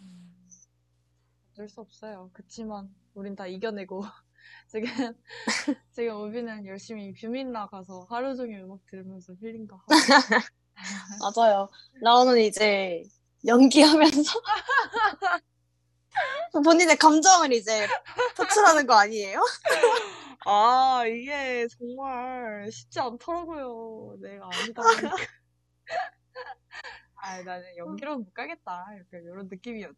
S2: 음, 어쩔 수 없어요. 그치만, 우린 다 이겨내고, *laughs* 지금, 지금 우비는 열심히 뷰민 나가서 하루 종일 음악 들으면서 힐링도 하고.
S1: 맞아요. 라온은 이제 연기하면서 *laughs* 본인의 감정을 이제 표출하는 거 아니에요?
S2: 아, 이게 정말 쉽지 않더라고요. 내가 아니다. 아, 나는 연기로는 못 가겠다. 약간 이런 느낌이었죠.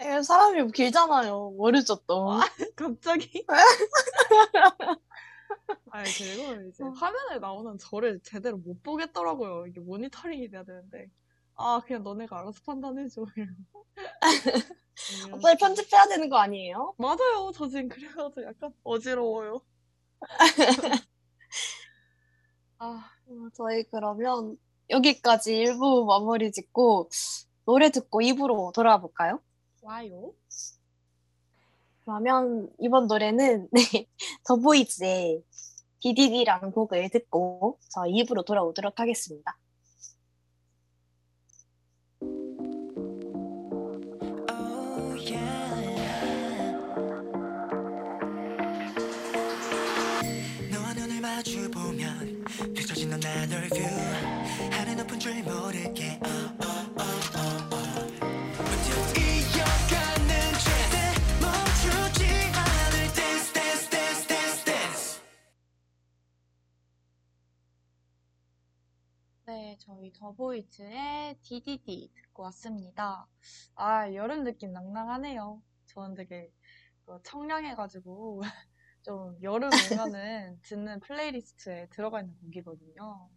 S1: 에, 사람이 길잖아요. 모르죠 또.
S2: 갑자기? *laughs* 아니, 그리고 이제
S1: 어.
S2: 화면에 나오는 저를 제대로 못 보겠더라고요. 이게 모니터링이 돼야 되는데. 아, 그냥 너네가 알아서 판단해줘. *laughs* 이러고.
S1: 빨리 편집해야 되는 거 아니에요?
S2: 맞아요. 저 지금 그래가지고 약간 어지러워요. *laughs* 아,
S1: 어, 저희 그러면 여기까지 1부 마무리 짓고 노래 듣고 2부로 돌아와 볼까요?
S2: 와요.
S1: 그러면 이번 노래는 *laughs* 네, 더보이즈의 DDD라는 곡을 듣고 저 2부로 돌아오도록 하겠습니다.
S3: 마주 보면 넌 나널 view 하늘 높은 줄 모르게 oh, oh,
S2: 저희 더보이즈의 DDD 듣고 왔습니다. 아, 여름 느낌 낭낭하네요. 저는 되게 그 청량해가지고 *laughs* 좀 여름 오면은 *laughs* 듣는 playlist에 들어가 있는 곡이거든요.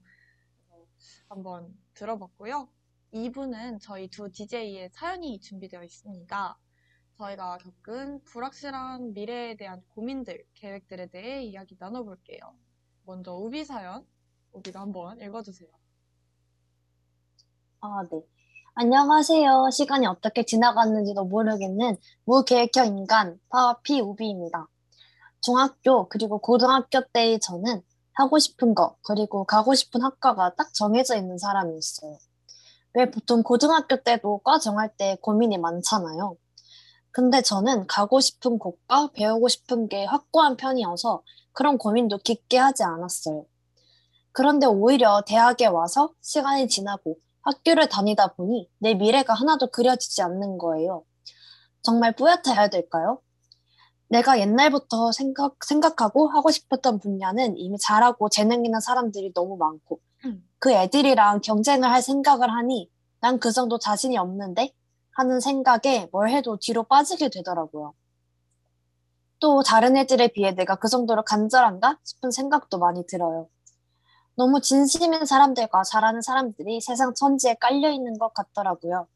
S2: 한번 들어봤고요. 2부는 저희 두 DJ의 사연이 준비되어 있습니다. 저희가 겪은 불확실한 미래에 대한 고민들, 계획들에 대해 이야기 나눠볼게요. 먼저 우비 사연, 우비가 한번 읽어주세요.
S1: 아, 네. 안녕하세요. 시간이 어떻게 지나갔는지도 모르겠는 무계획형 인간 파피 우비입니다. 중학교 그리고 고등학교 때의 저는 하고 싶은 거 그리고 가고 싶은 학과가 딱 정해져 있는 사람이었어요. 왜 보통 고등학교 때도 과 정할 때 고민이 많잖아요. 근데 저는 가고 싶은 곳과 배우고 싶은 게 확고한 편이어서 그런 고민도 깊게 하지 않았어요. 그런데 오히려 대학에 와서 시간이 지나고 학교를 다니다 보니 내 미래가 하나도 그려지지 않는 거예요. 정말 뿌듯해야 될까요? 내가 옛날부터 생각, 생각하고 하고 싶었던 분야는 이미 잘하고 재능 있는 사람들이 너무 많고
S2: 음.
S1: 그 애들이랑 경쟁을 할 생각을 하니 난 그 정도 자신이 없는데 하는 생각에 뭘 해도 뒤로 빠지게 되더라고요. 또 다른 애들에 비해 내가 그 정도로 간절한가 싶은 생각도 많이 들어요. 너무 진심인 사람들과 잘하는 사람들이 세상 천지에 깔려 있는 것 같더라고요.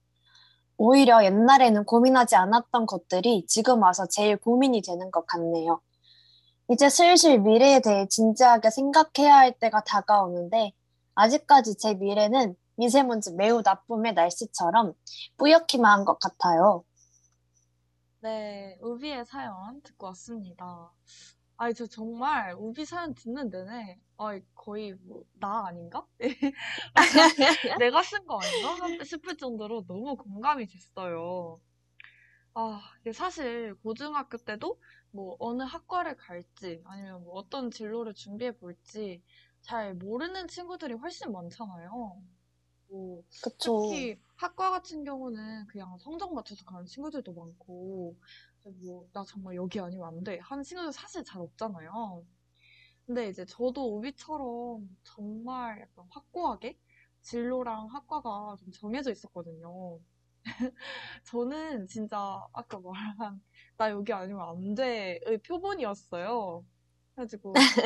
S1: 오히려 옛날에는 고민하지 않았던 것들이 지금 와서 제일 고민이 되는 것 같네요. 이제 슬슬 미래에 대해 진지하게 생각해야 할 때가 다가오는데, 아직까지 제 미래는 미세먼지 매우 나쁨의 날씨처럼 뿌옇기만 한 것 같아요.
S2: 네, 우비의 사연 듣고 왔습니다. 아니, 저 정말 우비 사연 듣는 내내, 아이, 거의 뭐, 나 아닌가? *laughs* *laughs* 내가 쓴 거 아닌가? 싶을 정도로 너무 공감이 됐어요. 아, 이게 사실 고등학교 때도 뭐 어느 학과를 갈지 아니면 뭐 어떤 진로를 준비해 볼지 잘 모르는 친구들이 훨씬 많잖아요. 뭐
S1: 그쵸.
S2: 특히 학과 같은 경우는 그냥 성적 맞춰서 가는 친구들도 많고 뭐 나 정말 여기 아니면 안 돼 하는 친구들 사실 잘 없잖아요. 근데 이제 저도 우비처럼 정말 약간 확고하게 진로랑 학과가 좀 정해져 있었거든요. *laughs* 저는 진짜 아까 말한 *laughs* 나 여기 아니면 안 돼의 표본이었어요. 그래가지고 *laughs*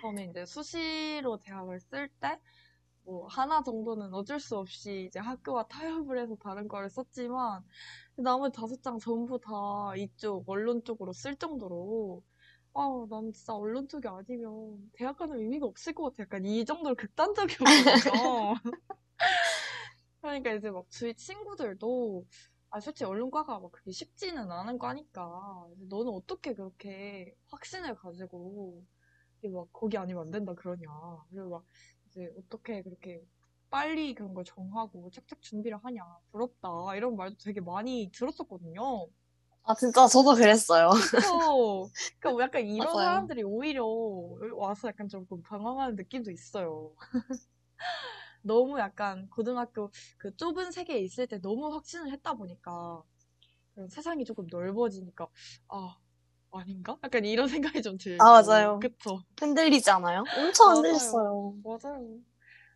S2: 저는 이제 수시로 대학을 쓸 때 뭐 하나 정도는 어쩔 수 없이 이제 학교와 타협을 해서 다른 거를 썼지만 나머지 다섯 장 전부 다 이쪽 언론 쪽으로 쓸 정도로 아, 난 진짜 언론 쪽이 아니면 대학 가는 의미가 없을 것 같아. 약간 이 정도로 극단적이었거든요. *laughs* 그러니까 이제 막 주위 친구들도 아 솔직히 언론과가 막 그렇게 쉽지는 않은 이제 너는 어떻게 그렇게 확신을 가지고 이게 막 거기 아니면 안 된다 그러냐 그리고 막 이제 어떻게 그렇게 빨리 그런 걸 정하고 착착 준비를 하냐 부럽다 이런 말도 되게 많이 들었었거든요.
S1: 아, 진짜 저도 그랬어요.
S2: 그쵸? 그러니까 뭐 약간 *laughs* 이런
S1: 맞아요.
S2: 사람들이 오히려 와서 약간 조금 방황하는 느낌도 있어요. *laughs* 너무 약간 고등학교 그 좁은 세계에 있을 때 너무 확신을 했다 보니까 세상이 조금 넓어지니까 아 아닌가? 약간 이런 *laughs* 생각이 좀 들고
S1: 아, 맞아요.
S2: 그쵸?
S1: 흔들리지 않아요? 엄청. 흔들렸어요.
S2: 맞아요.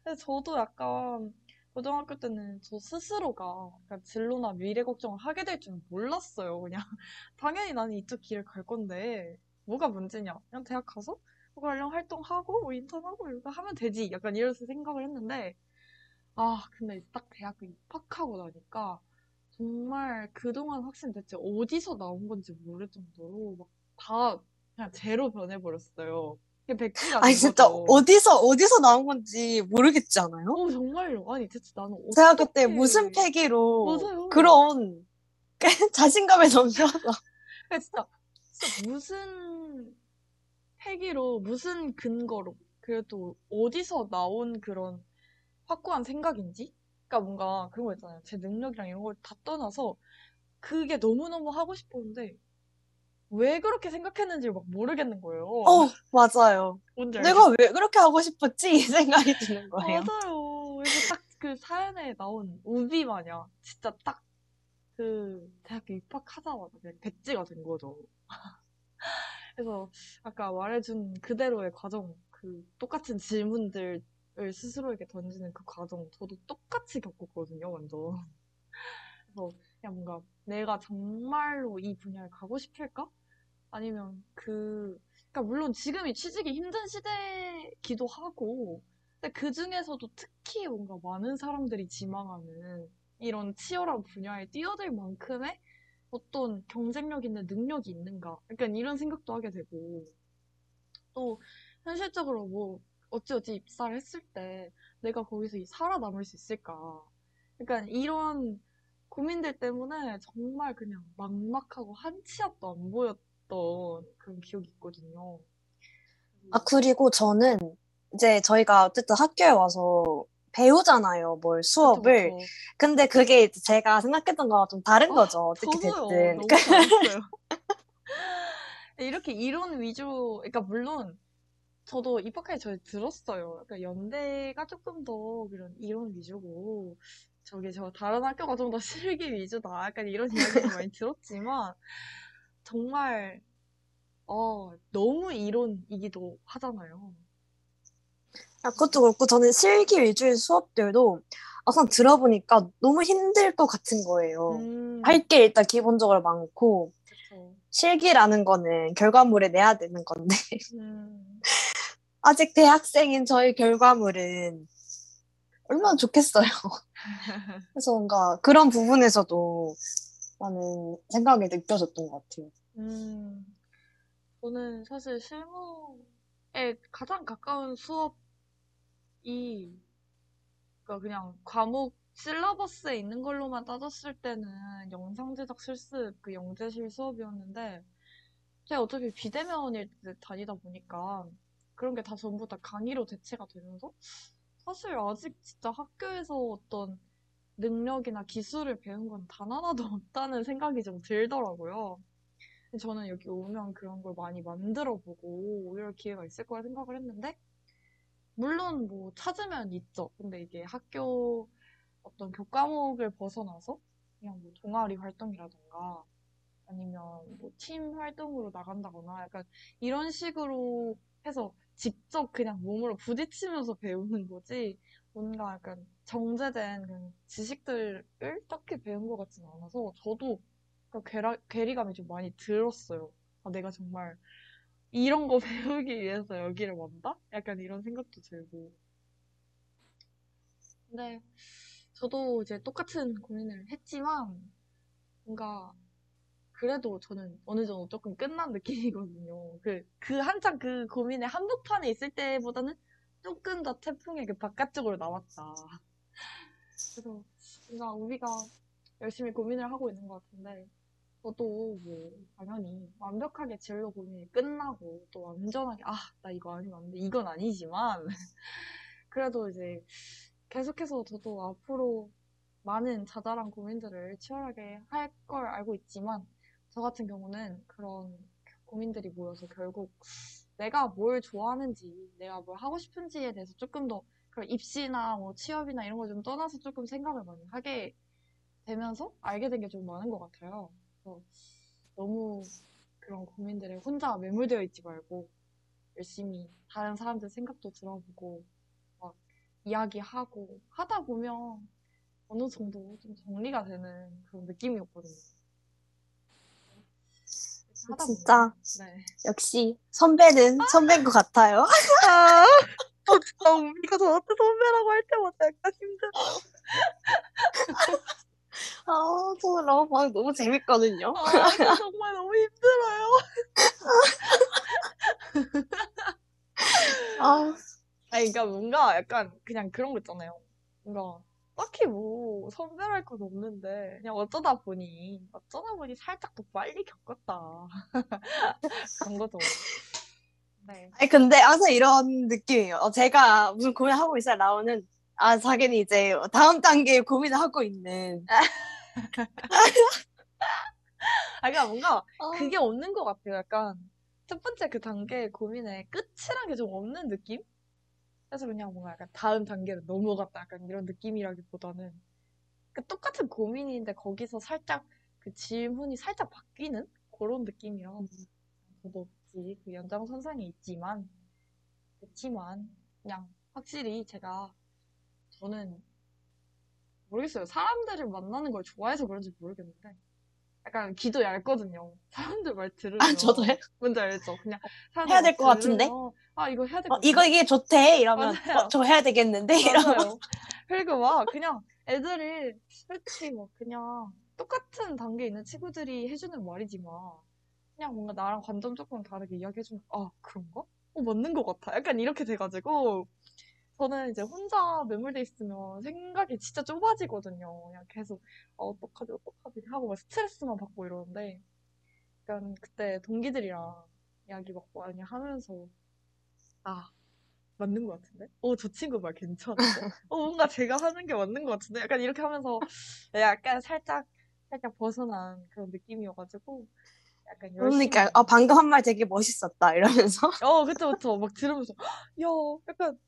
S2: 근데 저도 약간 고등학교 때는 저 스스로가 약간 진로나 미래 걱정을 하게 될 줄은 몰랐어요. 그냥 *laughs* 당연히 나는 이쪽 길을 갈 건데 뭐가 문제냐? 그냥 대학 가서 뭐 관련 활동하고 뭐 인턴하고 이거 하면 되지. 약간 이래서 생각을 했는데 아 근데 딱 대학교 입학하고 나니까 정말 그동안 확신 대체 어디서 나온 건지 모를 정도로 막 다 그냥 제로 변해버렸어요. 백지가
S1: 아니,
S2: 된
S1: 진짜
S2: 거죠.
S1: 어디서, 어디서 나온 건지 모르겠지 않아요?
S2: 어, 정말요. 아니, 대체 나는 어떻게.
S1: 무슨 패기로
S2: 맞아요.
S1: 그런 자신감에 넘쳐서
S2: 아니, 진짜, 진짜 무슨 패기로, 무슨 근거로, 그래도 어디서 나온 그런 확고한 생각인지? 그러니까 뭔가 그런 거 있잖아요. 제 능력이랑 이런 걸 다 떠나서 그게 너무너무 하고 싶었는데 왜 그렇게 생각했는지 막 모르겠는 거예요.
S1: 어, 맞아요.
S2: 뭔지
S1: 내가 왜 그렇게 하고 싶었지? 이 생각이 드는 거예요.
S2: 맞아요. 그래서 딱 그 사연에 나온 우비 마냥 진짜 딱 그 대학교 입학하자마자 그냥 백지가 된 거죠. *laughs* 그래서 아까 말해준 그대로의 과정, 그 똑같은 질문들을 스스로에게 던지는 그 과정, 저도 똑같이 겪었거든요, 완전. *laughs* 그래서 그냥 뭔가 내가 정말로 이 분야를 가고 싶을까? 아니면 그, 그러니까 물론 지금이 취직이 힘든 시대기도 하고, 근데 그 중에서도 특히 뭔가 많은 사람들이 지망하는 이런 치열한 분야에 뛰어들 만큼의 어떤 경쟁력 있는 능력이 있는가? 약간 이런 생각도 하게 되고, 또 현실적으로 뭐 어찌어찌 입사를 했을 때 내가 거기서 이 살아남을 수 있을까? 약간 이런 고민들 때문에 정말 그냥 막막하고 한 치 앞도 안 보였던 그런 기억이 있거든요.
S1: 아, 그리고 저는 이제 저희가 어쨌든 학교에 와서 배우잖아요, 뭘 수업을.
S2: 그쵸, 그쵸.
S1: 근데 그게 제가 생각했던 거랑 좀 다른
S2: 아,
S1: 거죠, 어떻게
S2: 저도요.
S1: 됐든.
S2: 너무. *laughs* 이렇게 이론 위주로, 그러니까 물론 저도 입학하기 전에 들었어요. 그러니까 연대가 조금 더 그런 이론 위주고, 저기 저 다른 학교가 좀 더 *laughs* 실기 위주다. 약간 이런 이야기를 많이 *laughs* 들었지만, 정말, 어, 너무 이론이기도 하잖아요.
S1: 아, 그것도 그렇고 저는 실기 위주의 수업들도 막상 들어보니까 너무 힘들 것 같은 거예요.
S2: 음,
S1: 할게 일단 기본적으로 많고
S2: 그쵸.
S1: 실기라는 거는 결과물을 내야 되는 건데
S2: 음, *laughs*
S1: 아직 대학생인 저희 결과물은 얼마나 좋겠어요. *laughs* 그래서 뭔가 그런 부분에서도 많은 생각이 느껴졌던 것 같아요.
S2: 음, 저는 사실 실무에 가장 가까운 수업이, 그러니까 그냥 과목 실러버스에 있는 걸로만 따졌을 때는 영상 제작 실습, 그 영재실 수업이었는데, 제가 어차피 비대면일 때 다니다 보니까 그런 게 다 전부 다 강의로 대체가 되면서, 사실 아직 진짜 학교에서 어떤 능력이나 기술을 배운 건 단 하나도 *laughs* 없다는 생각이 좀 들더라고요. 저는 여기 오면 그런 걸 많이 만들어 보고 오히려 기회가 있을 거라 생각을 했는데, 물론 뭐 찾으면 있죠. 근데 이게 학교 어떤 교과목을 벗어나서 그냥 뭐 동아리 활동이라던가 아니면 뭐 팀 활동으로 나간다거나 약간 이런 식으로 해서 직접 그냥 몸으로 부딪히면서 배우는 거지 뭔가 약간 정제된 지식들을 딱히 배운 것 같지는 않아서 저도 그 괴라, 괴리감이 좀 많이 들었어요. 아, 내가 정말 이런 거 *laughs* 배우기 위해서 여기를 왔다? 약간 이런 생각도 들고. 근데 저도 이제 똑같은 고민을 했지만 뭔가 그래도 저는 어느 정도 조금 끝난 느낌이거든요. 그, 그 한창 그 고민의 한복판에 있을 때보다는 조금 더 태풍의 그 바깥쪽으로 나왔다. 그래서 뭔가 우리가 열심히 고민을 하고 있는 것 같은데 저도 뭐 당연히 완벽하게 진로 고민이 끝나고 또 완전하게 아, 나 이거 아니면 안 돼. 이건 아니지만 *laughs* 그래도 이제 계속해서 저도 앞으로 많은 자잘한 고민들을 치열하게 할 걸 알고 있지만 저 같은 경우는 그런 고민들이 모여서 결국 내가 뭘 좋아하는지, 내가 뭘 하고 싶은지에 대해서 조금 더 그런 입시나 뭐 취업이나 이런 걸 좀 떠나서 조금 생각을 많이 하게 되면서 알게 된 게 좀 많은 것 같아요. 그래서 너무 그런 고민들에 혼자 매몰되어 있지 말고 열심히 다른 사람들 생각도 들어보고 막 이야기하고 하다 보면 어느 정도 좀 정리가 되는 그런 느낌이었거든요. 하다
S1: 진짜
S2: 네.
S1: 역시 선배는 선배인 것 같아요.
S2: 아, 저 진짜 우리가 저한테 선배라고 할 때마다 약간 힘들어요.
S1: 아, 정말 너무 방 너무 재밌거든요.
S2: 아, 저 정말 너무 힘들어요.
S1: 아,
S2: 아니, 그러니까 뭔가 약간 그냥 그런 거 있잖아요. 뭔가 딱히 뭐 선별할 건 없는데 그냥 어쩌다 보니 어쩌다 보니 살짝 더 빨리 겪었다. *laughs* 그런 거죠. 네.
S1: 아니 근데 항상 이런 느낌이에요. 어, 제가 무슨 고민하고 있어야 나오는 아 자기는 이제 다음 단계에 고민을 하고 있는. *laughs*
S2: 아, 그러니까 뭔가
S1: 어,
S2: 그게 없는 것 같아요. 약간 첫 번째 그 단계의 고민의 끝이란 게 좀 없는 느낌? 그래서 그냥 뭔가 약간 다음 단계로 넘어갔다. 약간 이런 느낌이라기보다는 그 똑같은 고민인데 거기서 살짝 그 질문이 살짝 바뀌는 그런 느낌이라 저도 혹시 그 연장선상에 있지만 그렇지만 그냥 확실히 제가 저는 모르겠어요. 사람들을 만나는 걸 좋아해서 그런지 모르겠는데 약간 귀도 얇거든요. 사람들 말 들으면
S1: 아 저도요.
S2: 뭔지 알죠? 그냥
S1: 해야 말될것 같은데?
S2: 아 이거 해야 될
S1: 어,
S2: 것
S1: 이거 이게 좋대 이러면. 어, 저 해야 되겠는데 이러고
S2: 맞아요. 그리고 막 그냥 애들이 솔직히 막 그냥 똑같은 단계에 있는 친구들이 해주는 말이지만 그냥 뭔가 나랑 관점 조금 다르게 이야기해주면 아 그런가? 어 맞는 것 같아. 약간 이렇게 돼가지고 저는 이제 혼자 매몰돼 있으면 생각이 진짜 좁아지거든요. 그냥 계속 아, 어떡하지 어떡하지 하고 막 스트레스만 받고 이러는데 약간 그때 동기들이랑 이야기 막 많이 하면서 아 맞는 것 같은데? 어, 저 친구 말 괜찮은데? *laughs* 어, 뭔가 제가 하는 게 맞는 것 같은데? 약간 이렇게 하면서 약간 살짝 살짝 벗어난 그런 느낌이어가지고 약간 열심히
S1: 그러니까 아 방금 한 말 되게 멋있었다 이러면서 *laughs*
S2: 어, 그쵸, 그쵸. 막 들으면서, 야, 약간,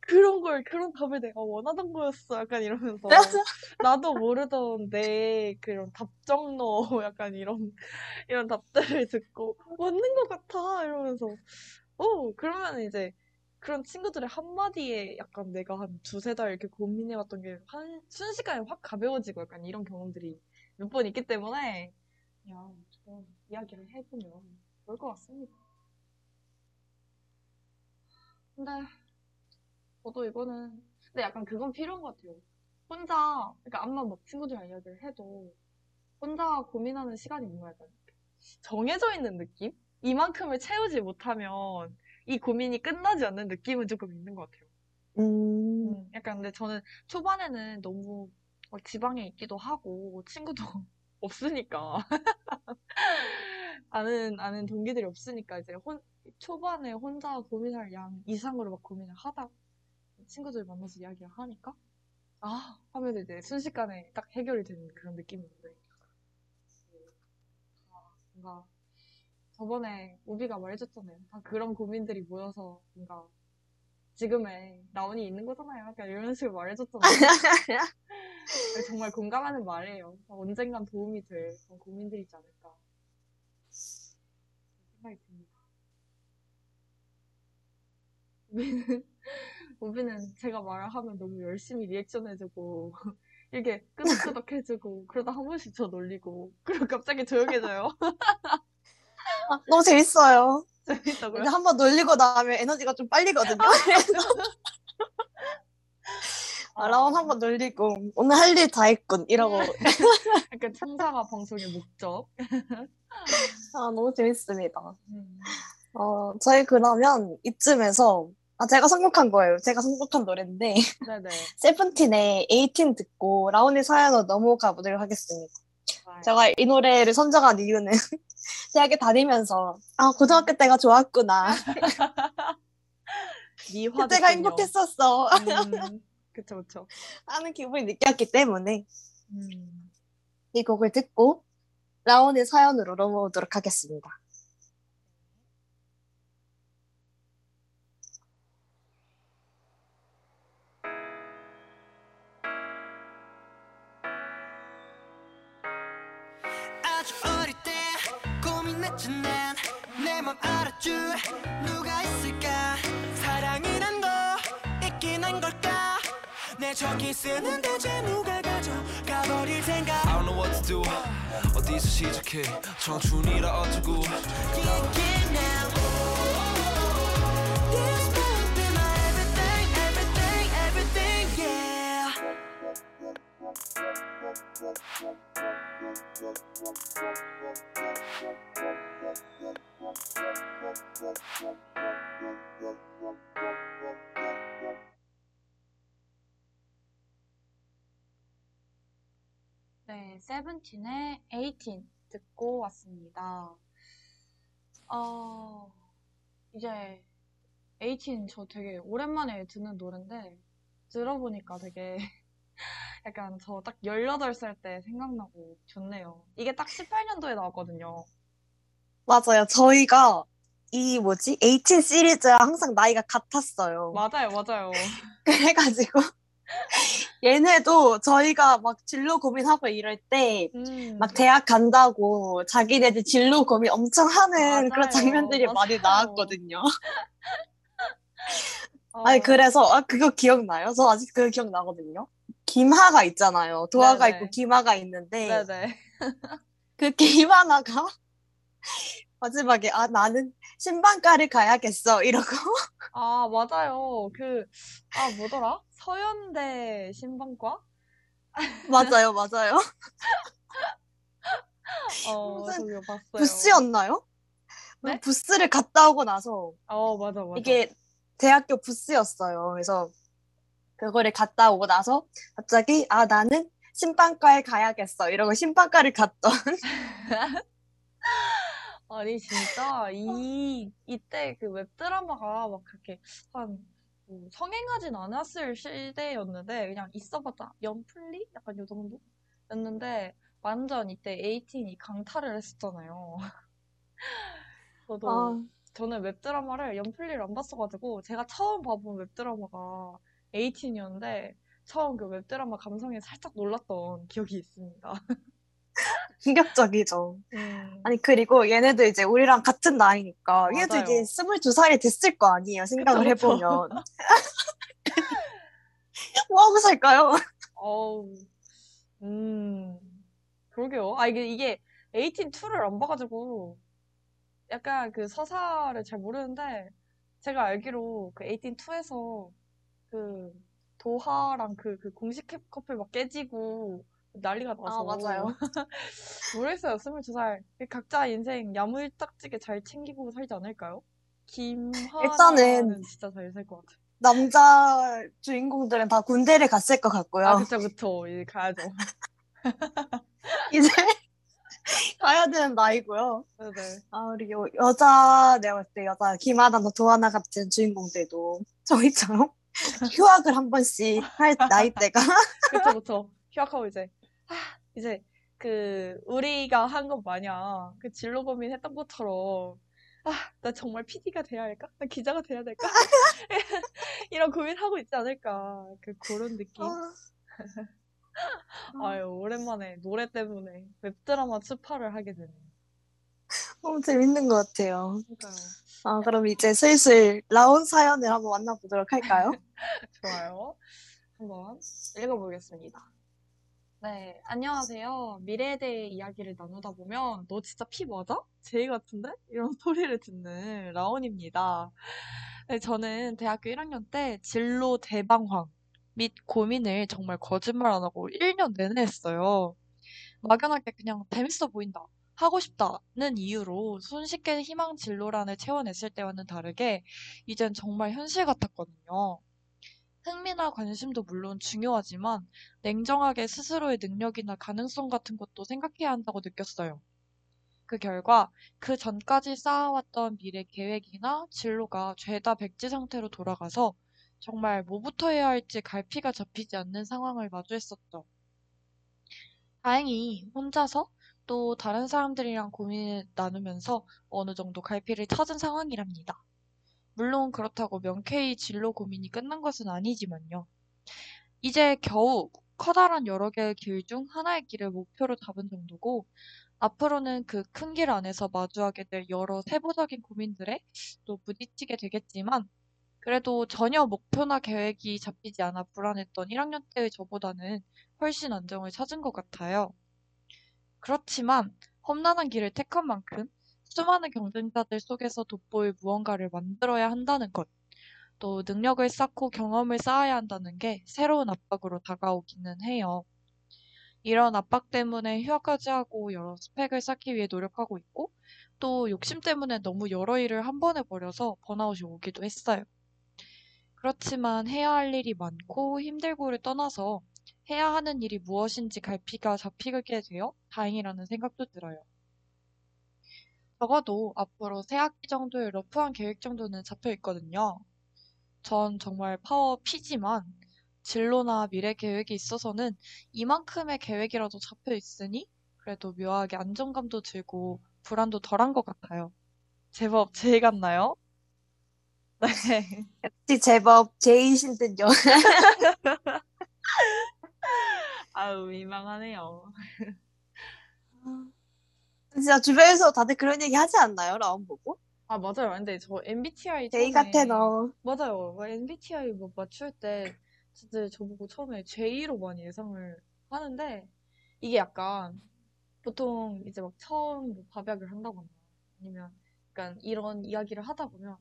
S2: 그런 걸, 그런 답을 내가 원하던 거였어. 약간 이러면서. *laughs* 나도 모르던 내 그런 답정너, 약간 이런, 이런 답들을 듣고, 맞는 것 같아. 이러면서. 어, 그러면 이제, 그런 친구들의 한마디에 약간 내가 한 두세 달 이렇게 고민해왔던 게, 한, 순식간에 확 가벼워지고 약간 이런 경험들이 몇 번 있기 때문에, 야, 좀 이야기를 해보면 좋을 것 같습니다. 근데 저도 이거는 근데 약간 그건 필요한 것 같아요. 혼자 그러니까 암만 막 친구들이랑 이야기를 해도 혼자 고민하는 시간이 뭔가 약간 정해져 있는 느낌? 이만큼을 채우지 못하면 이 고민이 끝나지 않는 느낌은 조금 있는 것 같아요.
S1: 음,
S2: 음, 약간 근데 저는 초반에는 너무 막 지방에 있기도 하고 친구도 *laughs* 없으니까. *laughs* 아는 아는 동기들이 없으니까 이제 혼 초반에 혼자 고민할 양 이상으로 막 고민을 하다 친구들 만나서 이야기를 하니까 아! 하면 이제 순식간에 딱 해결이 되는 그런 느낌이었는데. 아, 뭔가 저번에 우비가 말해줬잖아요. 다 그런 고민들이 모여서 뭔가 지금의 나온이 있는 거잖아요. 약간 이런 식으로 말해줬잖아요. *laughs* 정말 공감하는 말이에요. 언젠간 도움이 될 그런 고민들이지 않을까 생각이 듭니다. 우비는, *laughs* 우비는 제가 말을 하면 너무 열심히 리액션 해주고, *laughs* 이렇게 끄덕끄덕 해주고, 그러다 한 번씩 저 놀리고, 그리고 갑자기 조용해져요.
S1: 아, *laughs* 너무 재밌어요.
S2: 재밌다고요?
S1: 근데 한번 놀리고 나면 에너지가 좀 빨리거든요. 아, *laughs* 라온 한번 놀리고 오늘 할 일 다 했군 이러고 *laughs*
S2: 약간 청사가 방송의 목적.
S1: 아 너무 재밌습니다.
S2: 음.
S1: 어 저희 그러면 이쯤에서 아 제가 선곡한 거예요. 제가 선곡한 노래인데
S2: 네네.
S1: 세븐틴의 18 듣고 라온의 사연으로 넘어가 보도록 하겠습니다.
S2: 좋아요.
S1: 제가 이 노래를 선정한 이유는 대학에 다니면서 아 고등학교 때가 좋았구나 *laughs*
S2: 미화
S1: 그때가. 행복했었어
S2: 음, 그쵸, 그쵸.
S1: 하는 기분이 느꼈기 때문에
S2: 음.
S1: 이 곡을 듣고 라온의 사연으로 넘어오도록 하겠습니다.
S3: 맘 알아줄 누가 있을까 사랑이란 거 있긴 한 걸까 내 저기 쓰는 대체 누가 가져가버릴 생각
S4: I don't know what to do 어디서 시작해 청춘이라 어쩌고
S3: Yeah, yeah, now This will be my everything, everything, everything, yeah
S2: 네, 세븐틴의 18 듣고 왔습니다. 어, 이제 18저 되게 오랜만에 듣는 노래인데 들어보니까 되게 약간 저 딱 18살 때 생각나고 좋네요. 이게 딱 18년도에 나왔거든요.
S1: 맞아요. 저희가 이 뭐지? 18 시리즈랑 항상 나이가 같았어요.
S2: 맞아요, 맞아요. *laughs*
S1: 그래가지고 *laughs* 얘네도 저희가 막 진로 고민하고 이럴 때
S2: 음,
S1: 막 대학 간다고 자기네들 진로 고민 엄청 하는 그런
S2: 맞아요.
S1: 장면들이 많이
S2: 맞아요.
S1: 나왔거든요. *laughs*
S2: 어,
S1: 아니 그래서 아 그거 기억나요? 저 아직 그거 기억나거든요. 김하가 있잖아요. 도하가
S2: 네네.
S1: 있고 김하가 있는데
S2: 네네. *laughs*
S1: 그 김하나가 *laughs* 마지막에 아 나는 신방과를 가야겠어 이러고
S2: 아, 맞아요. 그, 아, 뭐더라? 서현대 신방과? *laughs*
S1: 맞아요 맞아요
S2: 어,
S1: 무슨. 부스였나요?
S2: 네?
S1: 부스를 갔다 오고 나서
S2: 어, 맞아, 맞아.
S1: 이게 대학교 부스였어요. 그래서 그거를 갔다 오고 나서 갑자기 아 나는 신방과에 가야겠어. 이러고 신방과를 갔던. *laughs*
S2: 아니 진짜 이 이때 그 웹드라마가 막 그렇게 한뭐 성행하진 않았을 시대였는데 그냥 있어봤자 연플리? 약간 요 정도였는데 완전 이때 에이틴이 강타를 했었잖아요. *laughs* 저도
S1: 아,
S2: 저는 웹드라마를 연플리를 안 봤어가지고 제가 처음 봐본 웹드라마가 에이틴이었는데 처음 그 웹드라마 감성에 살짝 놀랐던 기억이 있습니다. *laughs*
S1: 충격적이죠.
S2: 음,
S1: 아니, 그리고 얘네들 이제 우리랑 같은 나이니까, 얘도 이제
S2: 맞아요.
S1: 22살이 됐을 거 아니에요, 생각을
S2: 그쵸, 그쵸.
S1: 해보면. *laughs* 뭐 하고 살까요?
S2: 어우, 음, 그러게요. 아, 이게, 이게, 에이틴 2를 안 봐가지고, 약간 그 서사를 잘 모르는데, 제가 알기로 그 에이틴 2에서 그, 도하랑 그, 그 공식 캡- 커플 막 깨지고, 난리가 나서.
S1: 아, 맞아요. *laughs*
S2: 모르겠어요, 22살. 각자 인생 야물딱지게 잘 챙기고 살지 않을까요? 김하나는 진짜 잘 살 것 같아요.
S1: 남자 주인공들은 다 군대를 갔을 것 같고요.
S2: 아, 그쵸, 그쵸. 이제 가야죠. *laughs*
S1: 이제 *laughs* 가야 되는 나이고요.
S2: 네네.
S1: 아, 우리 여, 여자, 내가 봤을 때 여자, 김하나나 도하나 같은 주인공들도 저희처럼 휴학을 한 번씩 할 *laughs* 나이대가 *laughs*
S2: 그쵸, 그쵸. 휴학하고 이제, 아, 이제, 그, 우리가 한 것 마냥, 그 진로 고민 했던 것처럼, 아, 나 정말 PD가 돼야 할까? 나 기자가 돼야 될까? *laughs* 이런 고민하고 있지 않을까. 그, 그런 느낌.
S1: 아,
S2: 아유, 오랜만에 노래 때문에 웹드라마 추파를 하게 되네요.
S1: 너무 재밌는 것 같아요.
S2: 그러니까요.
S1: 아, 그럼 이제 슬슬 나온 사연을 한번 만나보도록 할까요? *laughs*
S2: 좋아요. 한번 읽어보겠습니다. 네, 안녕하세요. 미래에 대해 이야기를 나누다 보면 너 진짜 피 맞아? 제이 같은데? 이런 *laughs* 소리를 듣는 라온입니다. 네, 저는 대학교 1학년 때 진로 대방황 및 고민을 정말 거짓말 안 하고 1년 내내 했어요. 막연하게 그냥 재밌어 보인다. 하고 싶다는 이유로 손쉽게 희망 진로란을 채워냈을 때와는 다르게 이젠 정말 현실 같았거든요. 흥미나 관심도 물론 중요하지만 냉정하게 스스로의 능력이나 가능성 같은 것도 생각해야 한다고 느꼈어요. 그 결과 그 전까지 쌓아왔던 미래 계획이나 진로가 죄다 백지 상태로 돌아가서 정말 뭐부터 해야 할지 갈피가 잡히지 않는 상황을 마주했었죠. 다행히 혼자서 또 다른 사람들이랑 고민을 나누면서 어느 정도 갈피를 찾은 상황이랍니다. 물론 그렇다고 명쾌히 진로 고민이 끝난 것은 아니지만요. 이제 겨우 커다란 여러 개의 길 중 하나의 길을 목표로 잡은 정도고, 앞으로는 그 큰 길 안에서 마주하게 될 여러 세부적인 고민들에 또 부딪히게 되겠지만, 그래도 전혀 목표나 계획이 잡히지 않아 불안했던 1학년 때의 저보다는 훨씬 안정을 찾은 것 같아요. 그렇지만 험난한 길을 택한 만큼 수많은 경쟁자들 속에서 돋보일 무언가를 만들어야 한다는 것, 또 능력을 쌓고 경험을 쌓아야 한다는 게 새로운 압박으로 다가오기는 해요. 이런 압박 때문에 휴학까지 하고 여러 스펙을 쌓기 위해 노력하고 있고, 또 욕심 때문에 너무 여러 일을 한 번에 버려서 번아웃이 오기도 했어요. 그렇지만 해야 할 일이 많고 힘들고를 떠나서 해야 하는 일이 무엇인지 갈피가 잡히게 되어 다행이라는 생각도 들어요. 적어도 앞으로 새 학기 정도의 러프한 계획 정도는 잡혀 있거든요. 전 정말 파워 P지만 진로나 미래 계획이 있어서는 이만큼의 계획이라도 잡혀 있으니 그래도 묘하게 안정감도 들고 불안도 덜한 것 같아요. 제법 *laughs* 제이 같나요? 네.
S1: 역시 제법 제이신 듯요. *laughs*
S2: 아유, 민망하네요. *laughs*
S1: 진짜 주변에서 다들 그런 얘기 하지 않나요? 라운 보고?
S2: 아, 맞아요. 근데 저 MBTI
S1: 제이
S2: 처음에
S1: 같아, 너.
S2: 맞아요. 뭐 MBTI 뭐 맞출 때 진짜 저보고 처음에 J로 많이 예상을 하는데 이게 약간 보통 이제 막 처음 뭐 밥약을 한다거나 아니면 약간 이런 이야기를 하다 보면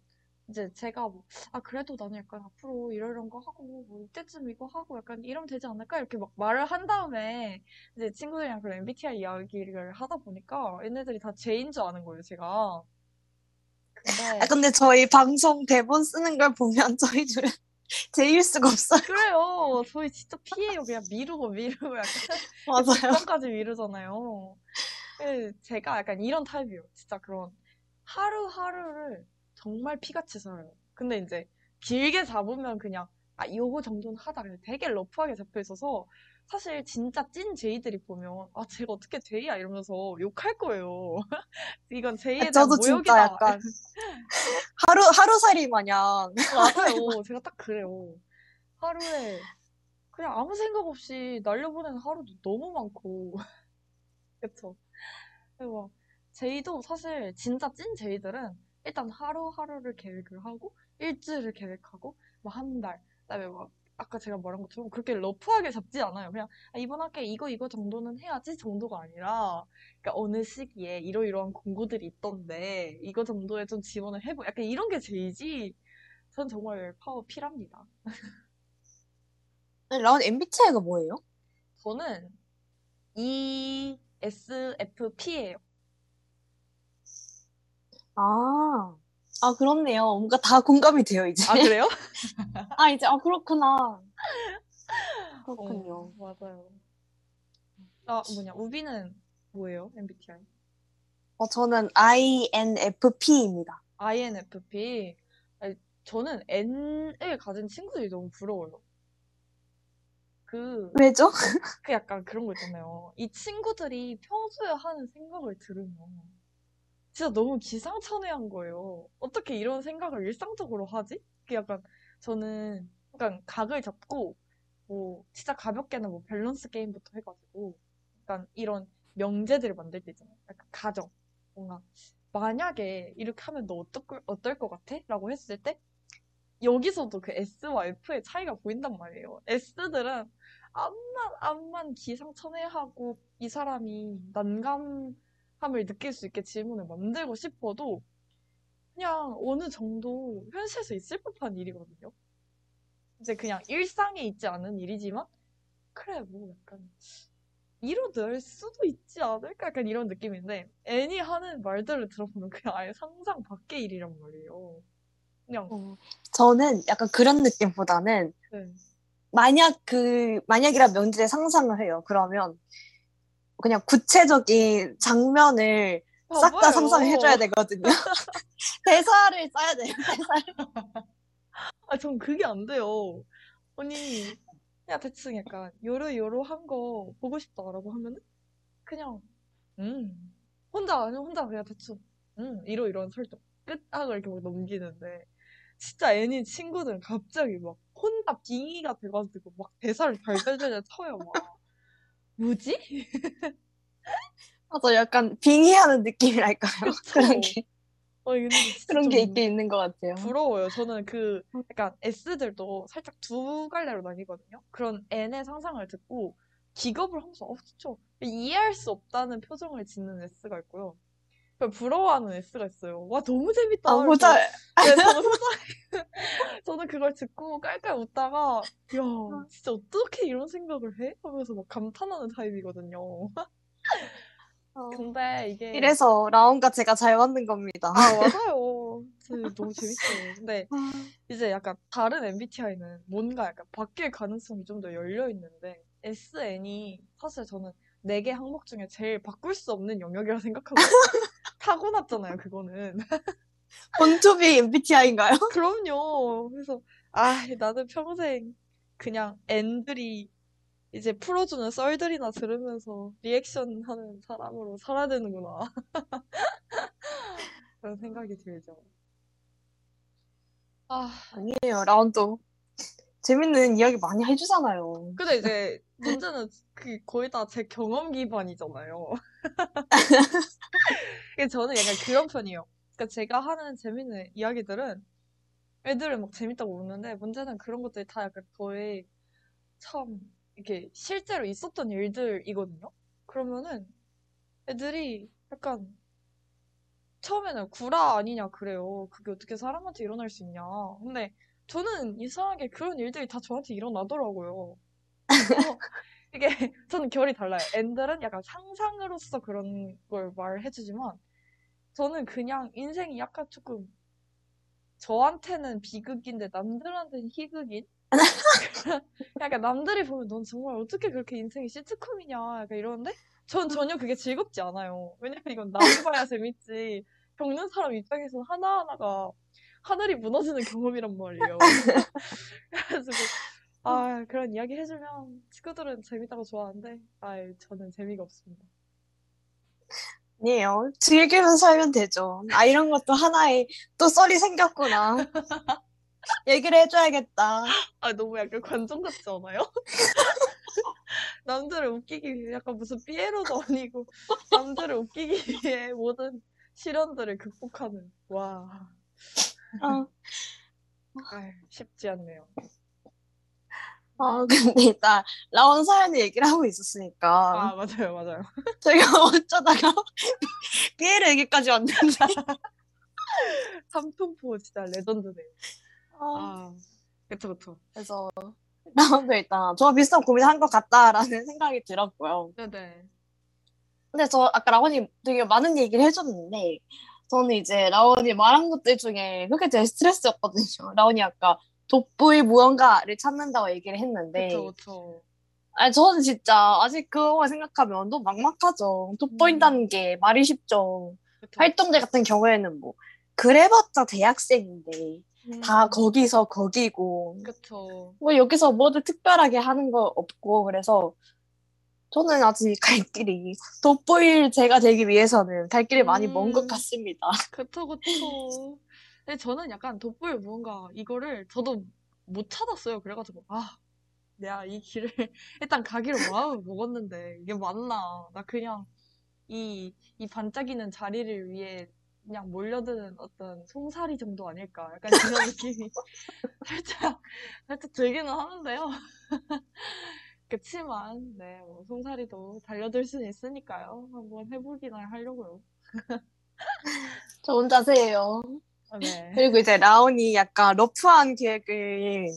S2: 이제 제가 뭐, 아, 그래도 나는 약간 앞으로 이런 거 하고, 뭐, 이때쯤 이거 하고 약간 이러면 되지 않을까? 이렇게 막 말을 한 다음에 이제 친구들이랑 그런 MBTI 이야기를 하다 보니까 얘네들이 다 J인 줄 아는 거예요, 제가. 근데,
S1: 아, 근데 저희 방송 대본 쓰는 걸 보면 *laughs* 저희 둘은 제일 수가 없어요.
S2: 그래요. 저희 진짜 피해요. 그냥 미루고 미루고 약간 *laughs*
S1: 맞아요.
S2: 직전까지 미루잖아요. 예, 제가 약간 이런 타입이에요. 진짜 그런 하루하루를 정말 피같이 살아요. 근데 이제 길게 잡으면 그냥 아, 요거 정도는 하다. 되게 러프하게 잡혀 있어서 사실 진짜 찐 제이들이 보면 아, 쟤가 어떻게 제이야 이러면서 욕할 거예요. *laughs* 이건 제이에 대한
S1: 저도 진짜
S2: 모욕이다.
S1: 약간 하루 하루살이 마냥
S2: 맞아요. 제가 딱 그래요. 하루에 그냥 아무 생각 없이 날려보내는 하루도 너무 많고. *laughs* 그쵸? 그리고 제이도 사실 진짜 찐 제이들은 일단 하루하루를 계획을 하고 일주일을 계획하고 뭐 한 달, 그다음에 막 아까 제가 말한 것처럼 그렇게 러프하게 잡지 않아요. 그냥 아, 이번 학기에 이거 이거 정도는 해야지 정도가 아니라 그러니까 어느 시기에 이러이러한 공부들이 있던데 이거 정도에 좀 지원을 해보 약간 이런 게 제이지 전 정말 파워 필합니다.
S1: 라운 MBTI가 뭐예요?
S2: 저는 ESFP예요.
S1: 아, 아 그렇네요. 뭔가 다 공감이 돼요 이제.
S2: 아 그래요? *laughs*
S1: 아 이제 아 그렇구나. 그렇군요.
S2: 어, 맞아요. 아 뭐냐 우비는 뭐예요? MBTI?
S1: 어 저는 INFP입니다.
S2: INFP. 아니, 저는 N을 가진 친구들이 너무 부러워요. 그,
S1: 왜죠?
S2: 그 약간 그런 거 있잖아요. 이 친구들이 평소에 하는 생각을 들으면 진짜 너무 기상천외한 거예요. 어떻게 이런 생각을 일상적으로 하지? 그 약간 저는 약간 각을 잡고 뭐 진짜 가볍게는 뭐 밸런스 게임부터 해가지고 약간 이런 명제들을 만들 때 있잖아요. 약간 가정. 뭔가 만약에 이렇게 하면 너 어떨, 걸- 어떨 것 같아? 라고 했을 때 여기서도 그 S와 F의 차이가 보인단 말이에요. S들은 암만 암만 기상천외하고 이 사람이 난감 함을 느낄 수 있게 질문을 만들고 싶어도 그냥 어느 정도 현실에서 있을 법한 일이거든요. 이제 그냥 일상에 있지 않은 일이지만 그래 뭐 약간 이뤄낼 수도 있지 않을까 약간 이런 느낌인데 애니 하는 말들을 들어보면 그냥 아예 상상 밖의 일이란 말이에요. 그냥
S1: 어, 저는 약간 그런 느낌보다는
S2: 네.
S1: 만약 그 만약이라 명제에 상상을 해요. 그러면 그냥 구체적인 장면을 싹다
S2: 봐봐요.
S1: 상상을 해줘야 되거든요. *laughs* 대사를 써야 돼요. 대사를. *laughs*
S2: 아, 전 그게 안 돼요. 아니, 그냥 대충 약간 요로요로한 거 보고 싶다라고 하면은 그냥 음 혼자 아니면 혼자 그냥 대충 음 이러 이런 설정 끝 하고 이렇게 막 넘기는데 진짜 애니 친구들은 갑자기 막 혼자 빙의가 돼가지고 막 대사를 달달달 쳐요 막 뭐지?
S1: 맞아, 약간 빙의하는 느낌이랄까요? *laughs* 그런 게
S2: 아니 근데 진짜 *laughs*
S1: 그런 게
S2: 좀
S1: 있긴 있는 것 같아요.
S2: 부러워요. 저는 그 약간 S들도 살짝 두 갈래로 나뉘거든요. 그런 N의 상상을 듣고 기겁을 하면서 어 진짜 이해할 수 없다는 표정을 짓는 S가 있고요. 부러워하는 S가 있어요. 와 너무 재밌다.
S1: 아, 보자.
S2: 네, 저는 소장 *laughs* 저는 그걸 듣고 깔깔 웃다가 야 진짜 어떻게 이런 생각을 해? 하면서 막 감탄하는 타입이거든요.
S1: 어,
S2: 근데 이게
S1: 이래서 라온과 제가 잘 맞는 겁니다.
S2: 아, 맞아요. 너무 재밌어요. 근데 *laughs* 이제 약간 다른 MBTI는 뭔가 약간 바뀔 가능성이 좀 더 열려 있는데 SN이 사실 저는 네 개 항목 중에 제일 바꿀 수 없는 영역이라 생각하거든요. *laughs* 타고났잖아요, 그거는. *laughs*
S1: 본투비 MBTI인가요? *laughs*
S2: 그럼요. 그래서 아, 나는 평생 그냥 N들이 이제 풀어주는 썰들이나 들으면서 리액션 하는 사람으로 살아야 되는구나. *laughs* 그런 생각이 들죠. 아,
S1: 아니에요, 라온도 재밌는 이야기 많이 해주잖아요.
S2: 근데 이제 문제는 그 거의 다 제 경험 기반이잖아요. *laughs* 저는 약간 그런 편이에요. 그러니까 제가 하는 재밌는 이야기들은 애들은 막 재밌다고 웃는데 문제는 그런 것들이 다 약간 저의 참 이렇게 실제로 있었던 일들이거든요. 그러면은 애들이 약간 처음에는 구라 아니냐 그래요. 그게 어떻게 사람한테 일어날 수 있냐. 근데 저는 이상하게 그런 일들이 다 저한테 일어나더라고요. *laughs* 이게 *laughs* 저는 결이 달라요. 앤들은 약간 상상으로서 그런 걸 말해주지만 저는 그냥 인생이 약간 조금 저한테는 비극인데 남들한테는 희극인? *laughs* 약간 남들이 보면 넌 정말 어떻게 그렇게 인생이 시트콤이냐 약간 이러는데 전 전혀 그게 즐겁지 않아요. 왜냐면 이건 남이 봐야 재밌지. 겪는 사람 입장에서는 하나하나가 하늘이 무너지는 경험이란 말이에요. *laughs* 그래가지고 아 그런 이야기 해주면 친구들은 재밌다고 좋아하는데 아 저는 재미가 없습니다.
S1: 아니에요. 즐기면서 살면 되죠. 아, 이런 것도 하나의 또 썰이 생겼구나. *laughs* 얘기를 해줘야겠다.
S2: 아 너무 약간 관종 같지 않아요? *laughs* 남들을 웃기기 위해 약간 무슨 피에로도 아니고 남들을 웃기기 위해 모든 시련들을 극복하는 와
S1: 어,
S2: 아유, 쉽지 않네요.
S1: 어, 근데 일단 라온 사연을 얘기를 하고 있었으니까
S2: 아 맞아요 맞아요.
S1: 저희가 *laughs* 어쩌다가 피에르 얘기까지 왔는데
S2: 삼통포 진짜 레전드네요.
S1: 어,
S2: 아 그쵸 그쵸.
S1: 그래서 라온도 일단 저와 비슷한 고민을 한 것 같다라는 생각이 들었고요.
S2: 네네.
S1: 근데 저 아까 라온이 되게 많은 얘기를 해줬는데 저는 이제 라온이 말한 것들 중에 그게 제일 스트레스였거든요. *laughs* 라온이 아까 돋보일 무언가를 찾는다고 얘기를 했는데
S2: 그쵸 그쵸.
S1: 아니 저는 진짜 아직 그거 생각하면 너무 막막하죠. 돋보인다는 게 말이 쉽죠.
S2: 그쵸,
S1: 활동대 같은 경우에는 뭐 그래봤자 대학생인데
S2: 음,
S1: 다 거기서 거기고
S2: 그쵸.
S1: 뭐 여기서 뭐를 특별하게 하는 거 없고 그래서 저는 아직 *laughs* 갈 길이 돋보일 제가 되기 위해서는 갈 길이 많이 먼것
S2: 음.
S1: 같습니다. *laughs*
S2: 그쵸 그쵸. 근데 저는 약간 돋보일 무언가 이거를 저도 못 찾았어요. 그래가지고 아 내가 이 길을 *laughs* 일단 가기로 마음을 먹었는데 이게 맞나? 나 그냥 이, 이 반짝이는 자리를 위해 그냥 몰려드는 어떤 송사리 정도 아닐까? 약간 이런 느낌이 살짝, 살짝 들기는 하는데요. 그치만, 네, 뭐, 송사리도 달려들 수는 있으니까요. 한번 해보기나 하려고요.
S1: 좋은 자세예요.
S2: 아, 네.
S1: 그리고 이제 라온이 약간 러프한 계획을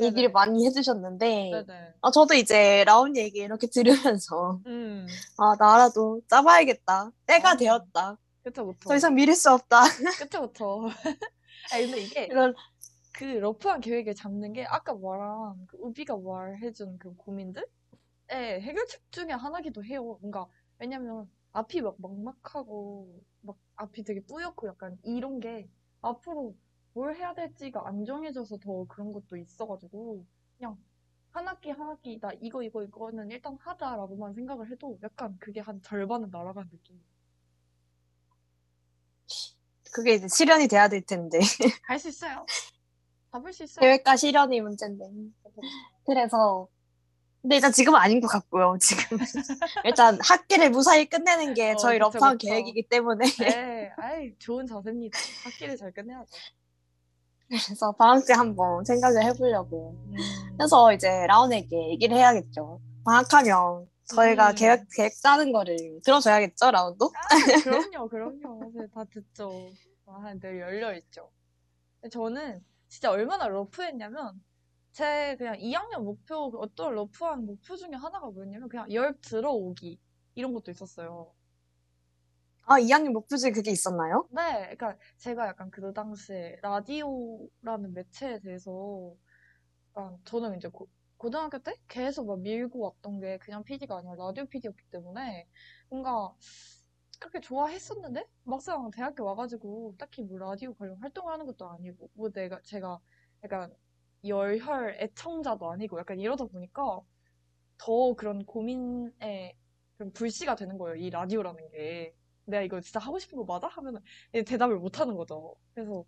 S1: 얘기를. 많이 해주셨는데
S2: 네네.
S1: 아, 저도 이제 라온 얘기 이렇게 들으면서
S2: 음,
S1: 아 나라도 짜봐야겠다. 때가
S2: 아.
S1: 되었다.
S2: 그쵸, 그쵸.
S1: 더 이상 미룰 수 없다.
S2: 그쵸, 그쵸. *laughs* 아니, 근데 이게
S1: 이런
S2: 그 러프한 계획을 잡는 게 아까 말한 그 우비가 말해준 그 고민들의 해결책 중에 하나기도 해요. 뭔가 왜냐면 앞이 막 막막하고 막 앞이 되게 뿌옇고 약간 이런 게 앞으로 뭘 해야 될지가 안 정해져서 더 그런 것도 있어가지고 그냥 한 학기 한 학기 나 이거 이거 이거는 일단 하자라고만 생각을 해도 약간 그게 한 절반은 날아간 느낌.
S1: 그게 이제 실현이 돼야 될 텐데
S2: 할 수 있어요. 잡을 수 있어요.
S1: 계획과 실현이 문제인데 그래서 근데 일단 지금은 아닌 것 같고요. 지금 *laughs* 일단 학기를 무사히 끝내는 게
S2: 어,
S1: 저희
S2: 그쵸,
S1: 러프한
S2: 그쵸.
S1: 계획이기 때문에
S2: 네, 아이 좋은 자세입니다. 학기를 잘 끝내야죠.
S1: 그래서 방학 때 한번 생각을 해보려고.
S2: 음.
S1: 그래서 이제 라온에게 얘기를 해야겠죠. 방학하면 저희가
S2: 음.
S1: 계획 계획 짜는 거를 들어줘야겠죠, 라온도?
S2: 아, 그럼요, 그럼요. 네, 다 듣죠. 아, 늘 열려 있죠. 저는 진짜 얼마나 러프했냐면 제 그냥 2학년 목표 어떤 러프한 목표 중에 하나가 뭐였냐면 그냥 열 들어오기 이런 것도 있었어요.
S1: 아, 2학년 목표지 그게 있었나요?
S2: 네, 그러니까 제가 약간 그 당시에 라디오라는 매체에 대해서 약간 저는 이제 고, 고등학교 때 계속 막 밀고 왔던 게 그냥 PD가 아니라 라디오 PD였기 때문에 뭔가 그렇게 좋아했었는데 막상 대학교 와가지고 딱히 뭐 라디오 관련 활동을 하는 것도 아니고 뭐 내가 제가 약간 열혈 애청자도 아니고 약간 이러다 보니까 더 그런 고민에 그런 불씨가 되는 거예요. 이 라디오라는 게. 내가 이거 진짜 하고 싶은 거 맞아? 이제 대답을 못 하는 거죠. 그래서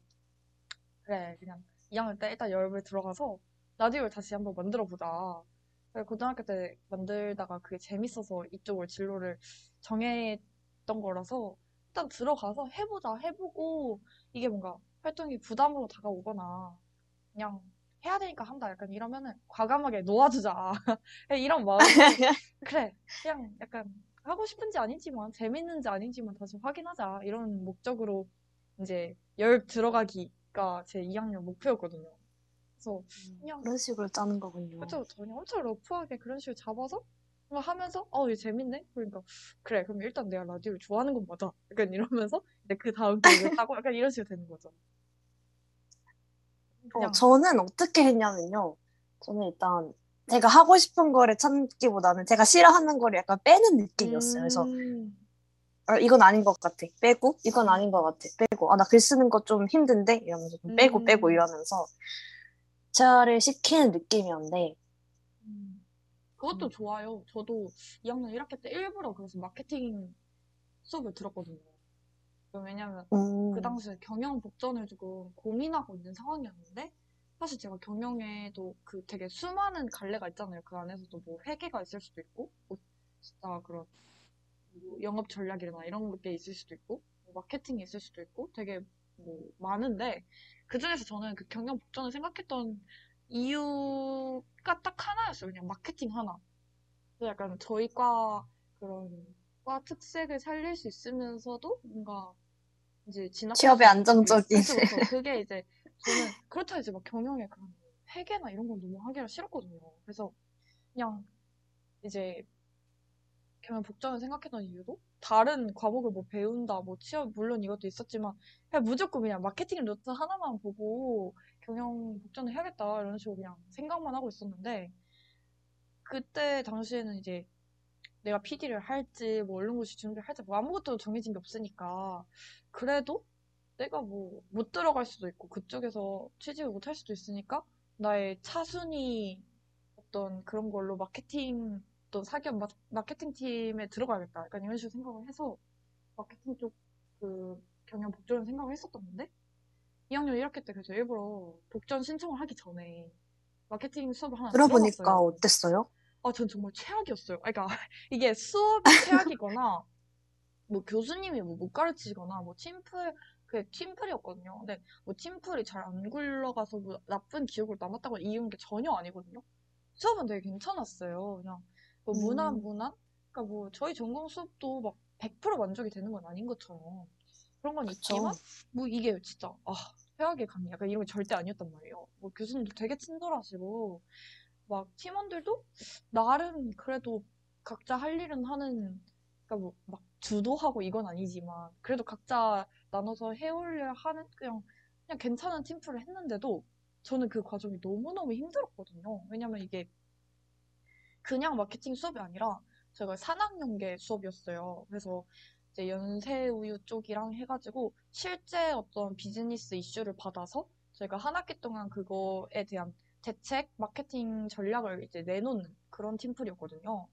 S2: 그래 그냥 2학년 때 일단 열을 들어가서 라디오를 다시 한번 만들어 보자. 고등학교 때 만들다가 그게 재밌어서 이쪽을 진로를 정 했던 거라서 일단 들어가서 해보자 해보고 이게 뭔가 활동이 부담으로 다가오거나 그냥 해야 되니까 한다. 약간 이러면은 과감하게 놓아주자. *laughs* 이런 마음 *laughs* 그래. 그냥 약간 하고 싶은지 아닌지만 재밌는지 아닌지만 다시 확인하자. 이런 목적으로 이제 열 들어가기가 제 2학년 목표였거든요. 그래서 그냥
S1: 그런 식으로 짜는 거군요.
S2: 그쵸. 그냥 엄청 러프하게 그런 식으로 잡아서 하면서 어 이거 재밌네 그러니까 그래 그럼 일단 내가 라디오를 좋아하는 건 맞아 약간 이러면서 이제 그 다음 계획을 짜고 *laughs* 약간 이런 식으로 되는 거죠.
S1: 어, 저는 어떻게 했냐면요. 저는 일단 제가 하고 싶은 거를 찾기보다는 제가 싫어하는 거를 약간 빼는 느낌이었어요. 그래서
S2: 음.
S1: 어, 이건 아닌 것 같아. 빼고 이건 아닌 것 같아. 빼고 아 나 글 쓰는 거 좀 힘든데 이러면서 좀 빼고
S2: 음.
S1: 빼고 이러면서 제어를 시키는 느낌이었는데
S2: 음. 그것도 좋아요. 저도 2학년 1학기 때 일부러 그래서 마케팅 수업을 들었거든요. 왜냐면
S1: 음,
S2: 그 당시에 경영 복전을 조금 고민하고 있는 상황이었는데 사실 제가 경영에도 그 되게 수많은 갈래가 있잖아요. 그 안에서도 뭐 회계가 있을 수도 있고 뭐 진짜 그런 뭐 영업 전략이나 이런 게 있을 수도 있고 뭐 마케팅이 있을 수도 있고 되게 뭐 많은데 그 중에서 저는 그 경영 복전을 생각했던 이유가 딱 하나였어요. 그냥 마케팅 하나. 그래서 약간 저희 과 그런 과 특색을 살릴 수 있으면서도 뭔가 이제 진학
S1: 취업에 안정적인.
S2: 그게 이제 저는 그렇다 이제 막 경영에 그런 회계나 이런 건 너무 하기가 싫었거든요. 그래서 그냥 이제 경영 복전을 생각했던 이유도 다른 과목을 뭐 배운다, 뭐 취업 물론 이것도 있었지만 그냥 무조건 그냥 마케팅 노트 하나만 보고 경영 복전을 해야겠다 이런 식으로 그냥 생각만 하고 있었는데 그때 당시에는 이제 내가 PD를 할지 뭐 언론고시 준비를 할지 뭐 아무것도 정해진 게 없으니까 그래도 내가 뭐 못 들어갈 수도 있고 그쪽에서 취직을 못 할 수도 있으니까 나의 차순위 어떤 그런 걸로 마케팅 어떤 사기업 마, 마케팅 팀에 들어가야겠다. 약간 이런 식으로 생각을 해서 마케팅 쪽 그 경영 복전을 생각을 했었던 건데 2학년 1학기 때 그래서 일부러 복전 신청을 하기 전에 마케팅 수업을 하나
S1: 들어보니까
S2: 들어봤어요.
S1: 어땠어요?
S2: 아, 전 정말 최악이었어요. 아, 그러니까 *laughs* 이게 수업이 최악이거나 뭐 교수님이 뭐 못 가르치거나 뭐 팀플 그 팀플이었거든요. 근데 뭐 팀플이 잘 안 굴러가서 뭐 나쁜 기억으로 남았다고 이유는 게 전혀 아니거든요. 수업은 되게 괜찮았어요. 그냥 뭐 문안
S1: 음.
S2: 문안 그러니까 뭐 저희 전공 수업도 막 100% 만족이 되는 건 아닌 것처럼 그런 건
S1: 그쵸.
S2: 있지만 뭐 이게 진짜 아 최악의 강의 약간 이런 게 절대 아니었단 말이에요. 뭐 교수님도 되게 친절하시고 막 팀원들도 나름 그래도 각자 할 일은 하는 그러니까 뭐 막 주도하고 이건 아니지만 그래도 각자 나눠서 해오려 하는 그냥 그냥 괜찮은 팀플을 했는데도 저는 그 과정이 너무너무 힘들었거든요. 왜냐면 이게 그냥 마케팅 수업이 아니라 저희가 산학연계 수업이었어요. 그래서 이제 연세우유 쪽이랑 해가지고 실제 어떤 비즈니스 이슈를 받아서 저희가 한 학기 동안 그거에 대한 대책, 마케팅 전략을 이제 내놓는 그런 팀플이었거든요.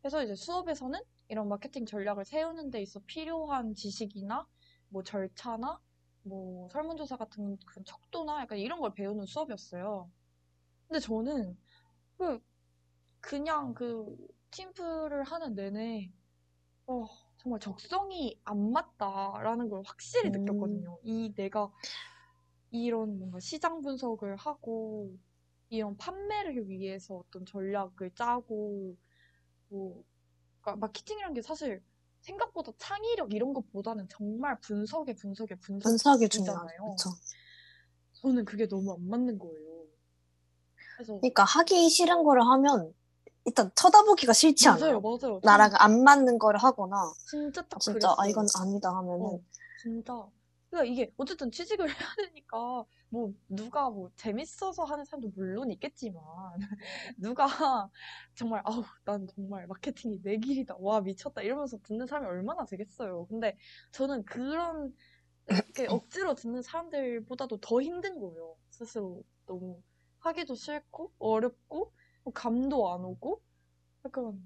S2: 그래서 이제 수업에서는 이런 마케팅 전략을 세우는 데 있어 필요한 지식이나 뭐 절차나 뭐 설문조사 같은 그런 척도나 약간 이런 걸 배우는 수업이었어요. 근데 저는 그 그냥 그 팀플을 하는 내내 어, 정말 적성이 안 맞다라는 걸 확실히
S1: 음.
S2: 느꼈거든요. 이 내가 이런 뭔가 시장 분석을 하고 이런 판매를 위해서 어떤 전략을 짜고 뭐 그러니까 마케팅이라는 게 사실 생각보다 창의력 이런 것보다는 정말 분석에 분석에
S1: 분석이.
S2: 분석이잖아요.
S1: 그쵸.
S2: 저는 그게 너무 안 맞는 거예요. 그래서
S1: 그러니까 하기 싫은 거를 하면 일단 쳐다보기가 싫지
S2: 맞아요,
S1: 않아요.
S2: 맞아요.
S1: 나랑 안 맞는 거를 하거나
S2: 진짜 딱
S1: 진짜 아
S2: 그랬어요.
S1: 이건 아니다 하면은
S2: 어, 진짜. 그러니까 이게 어쨌든 취직을 *laughs* 해야 되니까 뭐 누가 뭐 재밌어서 하는 사람도 물론 있겠지만 *laughs* 누가 정말 아우 난 정말 마케팅이 내 길이다 와 미쳤다 이러면서 듣는 사람이 얼마나 되겠어요. 근데 저는 그런 이렇게 *coughs* 억지로 듣는 사람들보다도 더 힘든 거예요. 스스로 너무 하기도 싫고 어렵고 뭐 감도 안 오고 약간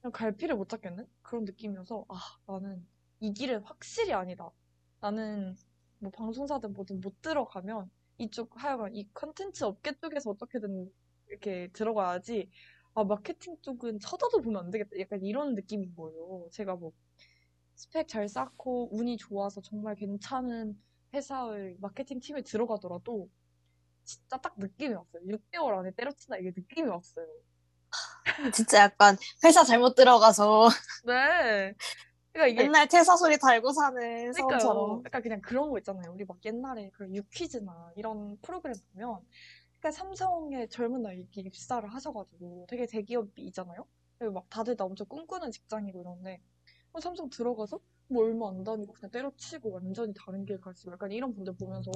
S2: 그냥 갈피를 못 잡겠는 그런 느낌이어서 아 나는 이 길은 확실히 아니다. 나는 뭐 방송사든 뭐든 못 들어가면 이쪽 하여간 이 컨텐츠 업계 쪽에서 어떻게든 이렇게 들어가야지 아 마케팅 쪽은 쳐다도 보면 안 되겠다. 약간 이런 느낌인 거예요. 제가 뭐 스펙 잘 쌓고 운이 좋아서 정말 괜찮은 회사의 마케팅 팀에 들어가더라도 진짜 딱 느낌이 왔어요. 6개월 안에 때려친다 이게 느낌이 왔어요. *laughs*
S1: 진짜 약간 회사 잘못 들어가서 *laughs*
S2: 네. 그러니까 이게
S1: 옛날 퇴사 소리 달고 사는
S2: 그러니까요.
S1: 사람처럼
S2: 약간 그냥 그런 거 있잖아요. 우리 막 옛날에 그런 유퀴즈나 이런 프로그램 보면 그러니까 삼성에 젊은 나이에 이렇게 입사를 하셔가지고 되게 대기업이잖아요. 그리고 막 다들 나 엄청 꿈꾸는 직장이고 이런데 어, 삼성 들어가서 뭐 얼마 안 다니고 그냥 때려치고 완전히 다른 길 갈 수 있고 약간 이런 분들 보면서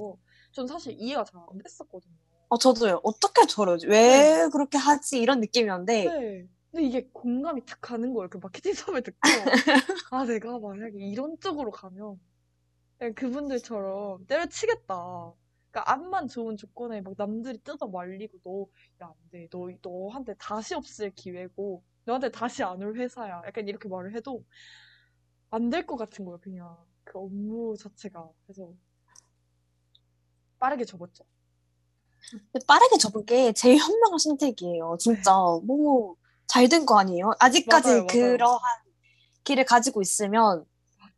S2: 전 사실 이해가 잘 안 됐었거든요.
S1: 어, 저도요. 어떻게 저러지? 왜 그렇게 하지? 이런 느낌이었는데,
S2: 네. 근데 이게 공감이 탁 가는 거예요. 그 마케팅 *laughs* 수업을 듣고. 아, 내가 만약에 이런 쪽으로 가면 그냥 그분들처럼 때려치겠다. 그러니까 암만 좋은 조건에 막 남들이 뜯어 말리고 너, 야, 안 돼. 너, 너한테 다시 없을 기회고, 너한테 다시 안 올 회사야. 약간 이렇게 말을 해도 안 될 것 같은 거예요. 그냥 그 업무 자체가. 그래서 빠르게 접었죠.
S1: 빠르게 접은 게 제일 현명한 선택이에요. 진짜 너무 잘 된 거 아니에요? 아직까지
S2: 맞아요, 맞아요.
S1: 그러한 길을 가지고 있으면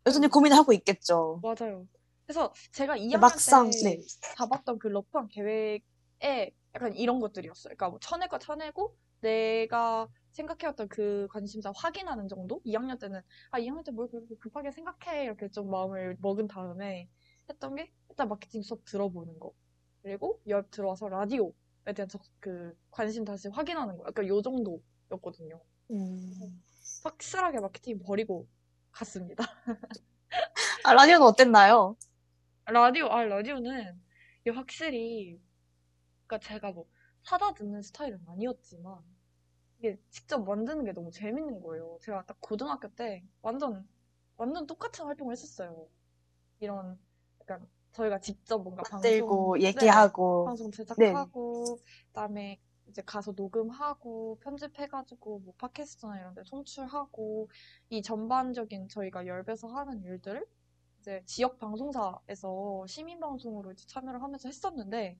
S1: 여전히 고민을 하고 있겠죠.
S2: 맞아요. 그래서 제가 2학년
S1: 막상,
S2: 때
S1: 네.
S2: 잡았던 그 러프한 계획에 약간 이런 것들이었어요. 그러니까 뭐 쳐낼 거 쳐내고 내가 생각해왔던 그 관심사 확인하는 정도? 2학년 때는 아 2학년 때 뭘 그렇게 급하게 생각해 이렇게 좀 마음을 먹은 다음에 했던 게 일단 마케팅 수업 들어보는 거 그리고 열 들어와서 라디오에 대한 적- 그 관심 다시 확인하는 거 약간 요 정도였거든요.
S1: 음.
S2: 확실하게 마케팅 버리고 갔습니다.
S1: 아, 라디오는 어땠나요?
S2: 라디오, 아, 라디오는 확실히, 그러니까 제가 뭐 사다 듣는 스타일은 아니었지만, 이게 직접 만드는 게 너무 재밌는 거예요. 제가 딱 고등학교 때 완전, 완전 똑같은 활동을 했었어요. 이런, 약간 저희가 직접 뭔가
S1: 만들고,
S2: 방송, 네,
S1: 얘기하고.
S2: 방송 제작하고, 그다음에 이제 가서 녹음하고, 편집해가지고, 뭐 팟캐스트나 이런 데 송출하고, 이 전반적인 저희가 열배서 하는 일들을 이제 지역 방송사에서 시민 방송으로 이제 참여를 하면서 했었는데,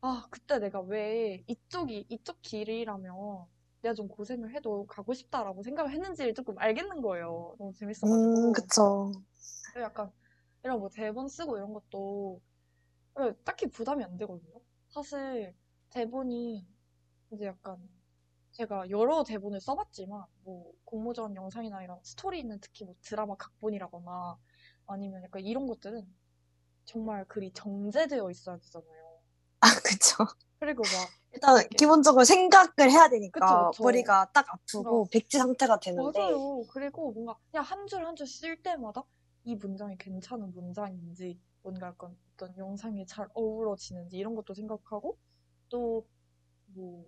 S2: 아, 그때 내가 왜 이쪽이, 이쪽 길이라면 내가 좀 고생을 해도 가고 싶다라고 생각을 했는지를 조금 알겠는 거예요. 너무 재밌어가지고.
S1: 음, 그쵸.
S2: 약간 이런 뭐 대본 쓰고 이런 것도 예, 딱히 부담이 안 되거든요. 사실 대본이 이제 약간 제가 여러 대본을 써봤지만 뭐 공모전 영상이나 이런 스토리는 특히 뭐 드라마 각본이라거나 아니면 약간 이런 것들은 정말 글이 정제되어 있어야 되잖아요.
S1: 아, 그쵸.
S2: 그리고 막
S1: 일단, 기본적으로 생각을 해야 되니까,
S2: 그쵸, 그쵸.
S1: 머리가 딱 아프고, 백지 상태가 되는데,
S2: 맞아요. 그리고 뭔가 그냥 한 줄 한 줄 쓸 때마다 이 문장이 괜찮은 문장인지 뭔가 약간 어떤 영상에 잘 어우러지는지 이런 것도 생각하고 또 뭐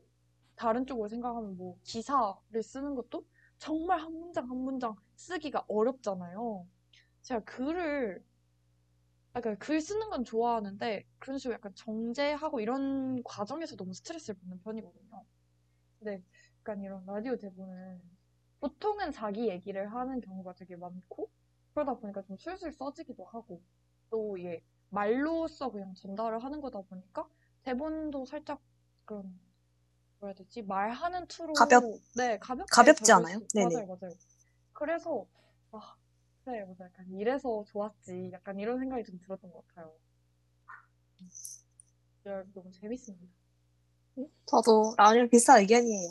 S2: 다른 쪽으로 생각하면 뭐 기사를 쓰는 것도 정말 한 문장 한 문장 쓰기가 어렵잖아요. 제가 글을 약간 글 쓰는 건 좋아하는데 그런 식으로 약간 정제하고 이런 과정에서 너무 스트레스를 받는 편이거든요. 근데 약간 이런 라디오 대본은 보통은 자기 얘기를 하는 경우가 되게 많고 그러다 보니까 좀 술술 써지기도 하고 또 이게 말로써 그냥 전달을 하는 거다 보니까 대본도 살짝 그런 뭐라 해야 되지 말하는 투로
S1: 가볍-
S2: 네 가볍게
S1: 가볍지 않아요?
S2: 수-
S1: 네네.
S2: 맞아요 맞아요 그래서 아 그래 맞아 약간 이래서 좋았지 약간 이런 생각이 좀 들었던 것 같아요 네, 너무 재밌습니다
S1: 저도 라디오 비슷한 의견이에요.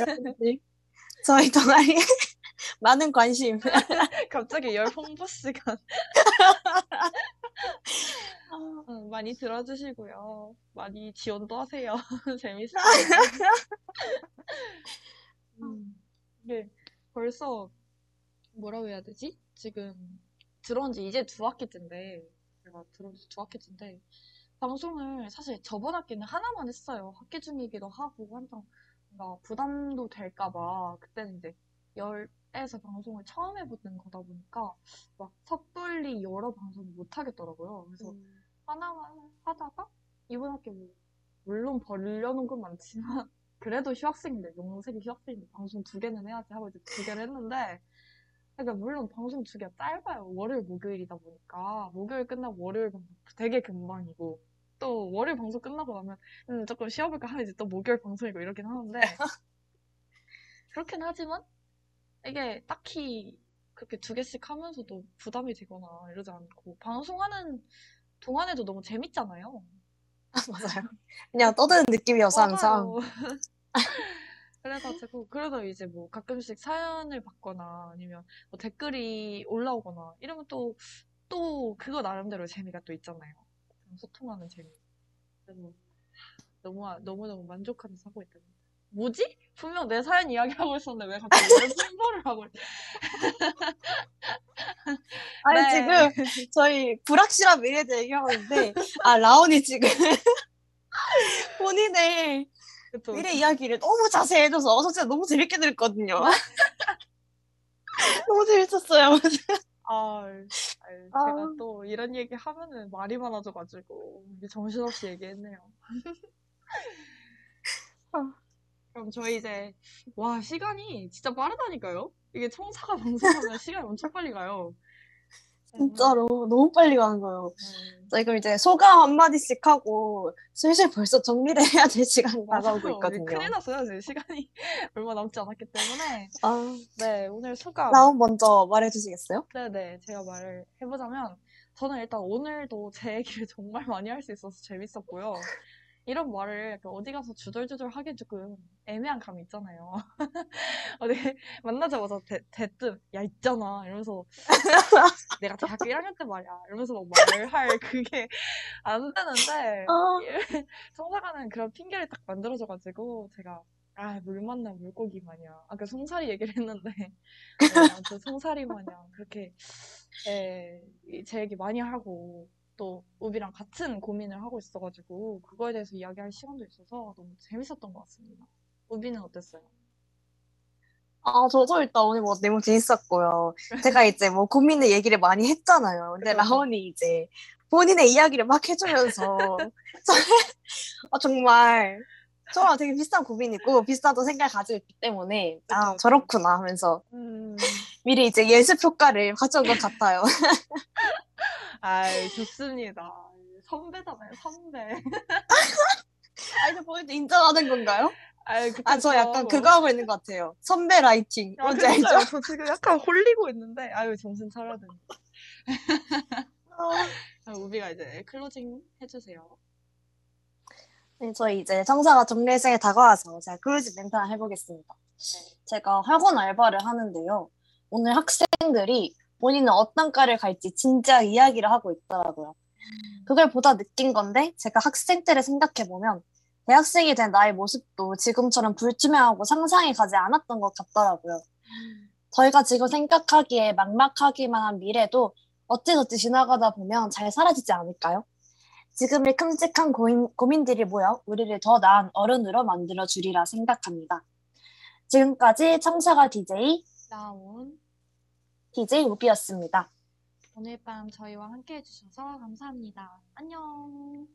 S1: 여러분들, *laughs* 저희 동아리에 *laughs* 많은 관심. *laughs*
S2: 갑자기 열 홍보 시간 음, 많이 들어주시고요. 많이 지원도 하세요. 재밌어요. 음, 이게 벌써 뭐라고 해야 되지? 지금 들어온 지 이제 두 학기째인데, 제가 들어온 지 두 학기째인데, 방송을 사실 저번 학기는 하나만 했어요. 학기 중이기도 하고, 한창 뭔가 부담도 될까봐, 그때는 이제 열에서 방송을 처음 해보는 거다 보니까, 막 섣불리 여러 방송을 못 하겠더라고요. 그래서 하나만 하다가 이번 학기 뭐 물론 벌려놓은 건 많지만 *laughs* 그래도 휴학생인데 영색이 휴학생인데 방송 두 개는 해야지 하고 이제 두 개를 했는데 그러니까 물론 방송 두 개가 짧아요 월요일 목요일이다 보니까 목요일 끝나고 월요일 방송 되게 금방이고 또 월요일 방송 끝나고 나면 음, 조금 쉬어볼까 하면 이제 또 목요일 방송이고 이러긴 하는데 *laughs* 그렇긴 하지만 이게 딱히 그렇게 두 개씩 하면서도 부담이 되거나 이러지 않고 방송하는 동안에도 너무 재밌잖아요. *laughs*
S1: 맞아요. 그냥 떠드는 느낌이어서 항상. *laughs*
S2: 맞아요. 그래가지고 그래서 이제 뭐 가끔씩 사연을 받거나 아니면 뭐 댓글이 올라오거나 이러면 또 또 그거 나름대로 재미가 또 있잖아요. 소통하는 재미. 그래서 너무 너무 너무 만족하면서 하고 있답니다. 뭐지? 분명 내 사연 이야기하고 있었는데 왜 갑자기 왜 *laughs* 홍보를 하고 있... *laughs*
S1: 아니,
S2: 네.
S1: 지금 저희 불확실한 미래에 대해 얘기하고 있는데, 아, 라온이 지금 *laughs* 본인의
S2: 그쵸.
S1: 미래 이야기를 너무 자세히 해줘서 저 진짜 너무 재밌게 들었거든요. *laughs* 너무 재밌었어요. *laughs*
S2: 아, 아. 제가 또 이런 얘기 하면은 말이 많아져가지고 정신없이 얘기했네요.
S1: 아.
S2: 그럼 저희 이제 와 시간이 진짜 빠르다니까요. 이게 청사가 방송하면 시간이 엄청 빨리 가요.
S1: 진짜로 너무 빨리 가는 거예요.
S2: 음,
S1: 저희 그럼 이제 소감 한마디씩 하고 슬슬 벌써 정리를 해야 될 시간이 다가오고. 있거든요.
S2: 큰일 났어요. 지금 시간이 얼마 남지 않았기 때문에
S1: 아,
S2: 네 오늘 소감
S1: 나온 먼저 말해주시겠어요?
S2: 네네, 제가 말을 해보자면, 저는 일단 오늘도 제 얘기를 *laughs* 정말 많이 할 수 있어서 재밌었고요. 이런 말을 어디 가서 주절주절 하기 조금 애매한 감이 있잖아요. *laughs* 어디 만나자마자 대, 대뜸, 야, 있잖아. 이러면서, *laughs* 내가 대학교 1학년 때 말이야. 이러면서 막 말을 할 그게 안 되는데,
S1: 아, *laughs*
S2: 성사가는 그런 핑계를 딱 만들어줘가지고, 제가, 아, 물 만나 물고기 마냥. 아까 송사리 얘기를 했는데, 네, 아무튼 송사리 마냥 그렇게, 예, 이제 얘기 많이 하고, 또, 우비랑 같은 고민을 하고 있어가지고, 그거에 대해서 이야기할 시간도 있어서 너무 재밌었던 것 같습니다. 우비는 어땠어요?
S1: 아, 저도 일단 오늘 뭐 너무 재밌었고요. 제가 *laughs* 이제 뭐 고민의 얘기를 많이 했잖아요. 근데. 라온이 이제 본인의 이야기를 막 해주면서 *laughs* 아, 정말 저랑 되게 비슷한 고민이고 비슷한 또 생각을 가지고 있기 때문에 아. 저렇구나 하면서
S2: 음,
S1: 미리 이제 예습 효과를 가져온 것 같아요. *laughs*
S2: 아이, 좋습니다. 선배잖아요, 선배. *laughs*
S1: 아, 이제 본인도 인정하는 건가요?
S2: 아이, 그쵸,
S1: 아, 저 약간. 그거 하고 있는 것 같아요. 선배 라이팅.
S2: 아,
S1: 뭔지 알죠?
S2: 그러니까요. 저 지금 약간 홀리고 있는데, 아유, 정신 차려야 되네. 아, 우비가 이제 closing 해주세요.
S1: 네, 저희 이제 청사과 정리 시간이 다가와서 제가 close 멘트 하나 해보겠습니다. 제가 학원 알바를 하는데요. 오늘 학생들이 본인은 어떤 과를 갈지 진로 이야기를 하고 있더라고요. 그걸 보다 느낀 건데 제가 학생 때를 생각해 보면 대학생이 된 나의 모습도 지금처럼 불투명하고 상상이 가지 않았던 것 같더라고요. 저희가 지금 생각하기에 막막하기만 한 미래도 어찌저찌 지나가다 보면 잘 사라지지 않을까요? 지금의 큼직한 고민, 고민들이 모여 우리를 더 나은 어른으로 만들어 주리라 생각합니다. 지금까지 청사가 DJ,
S2: 나온
S1: DJ 우비였습니다.
S2: 오늘 밤 저희와 함께 해주셔서 감사합니다. 안녕.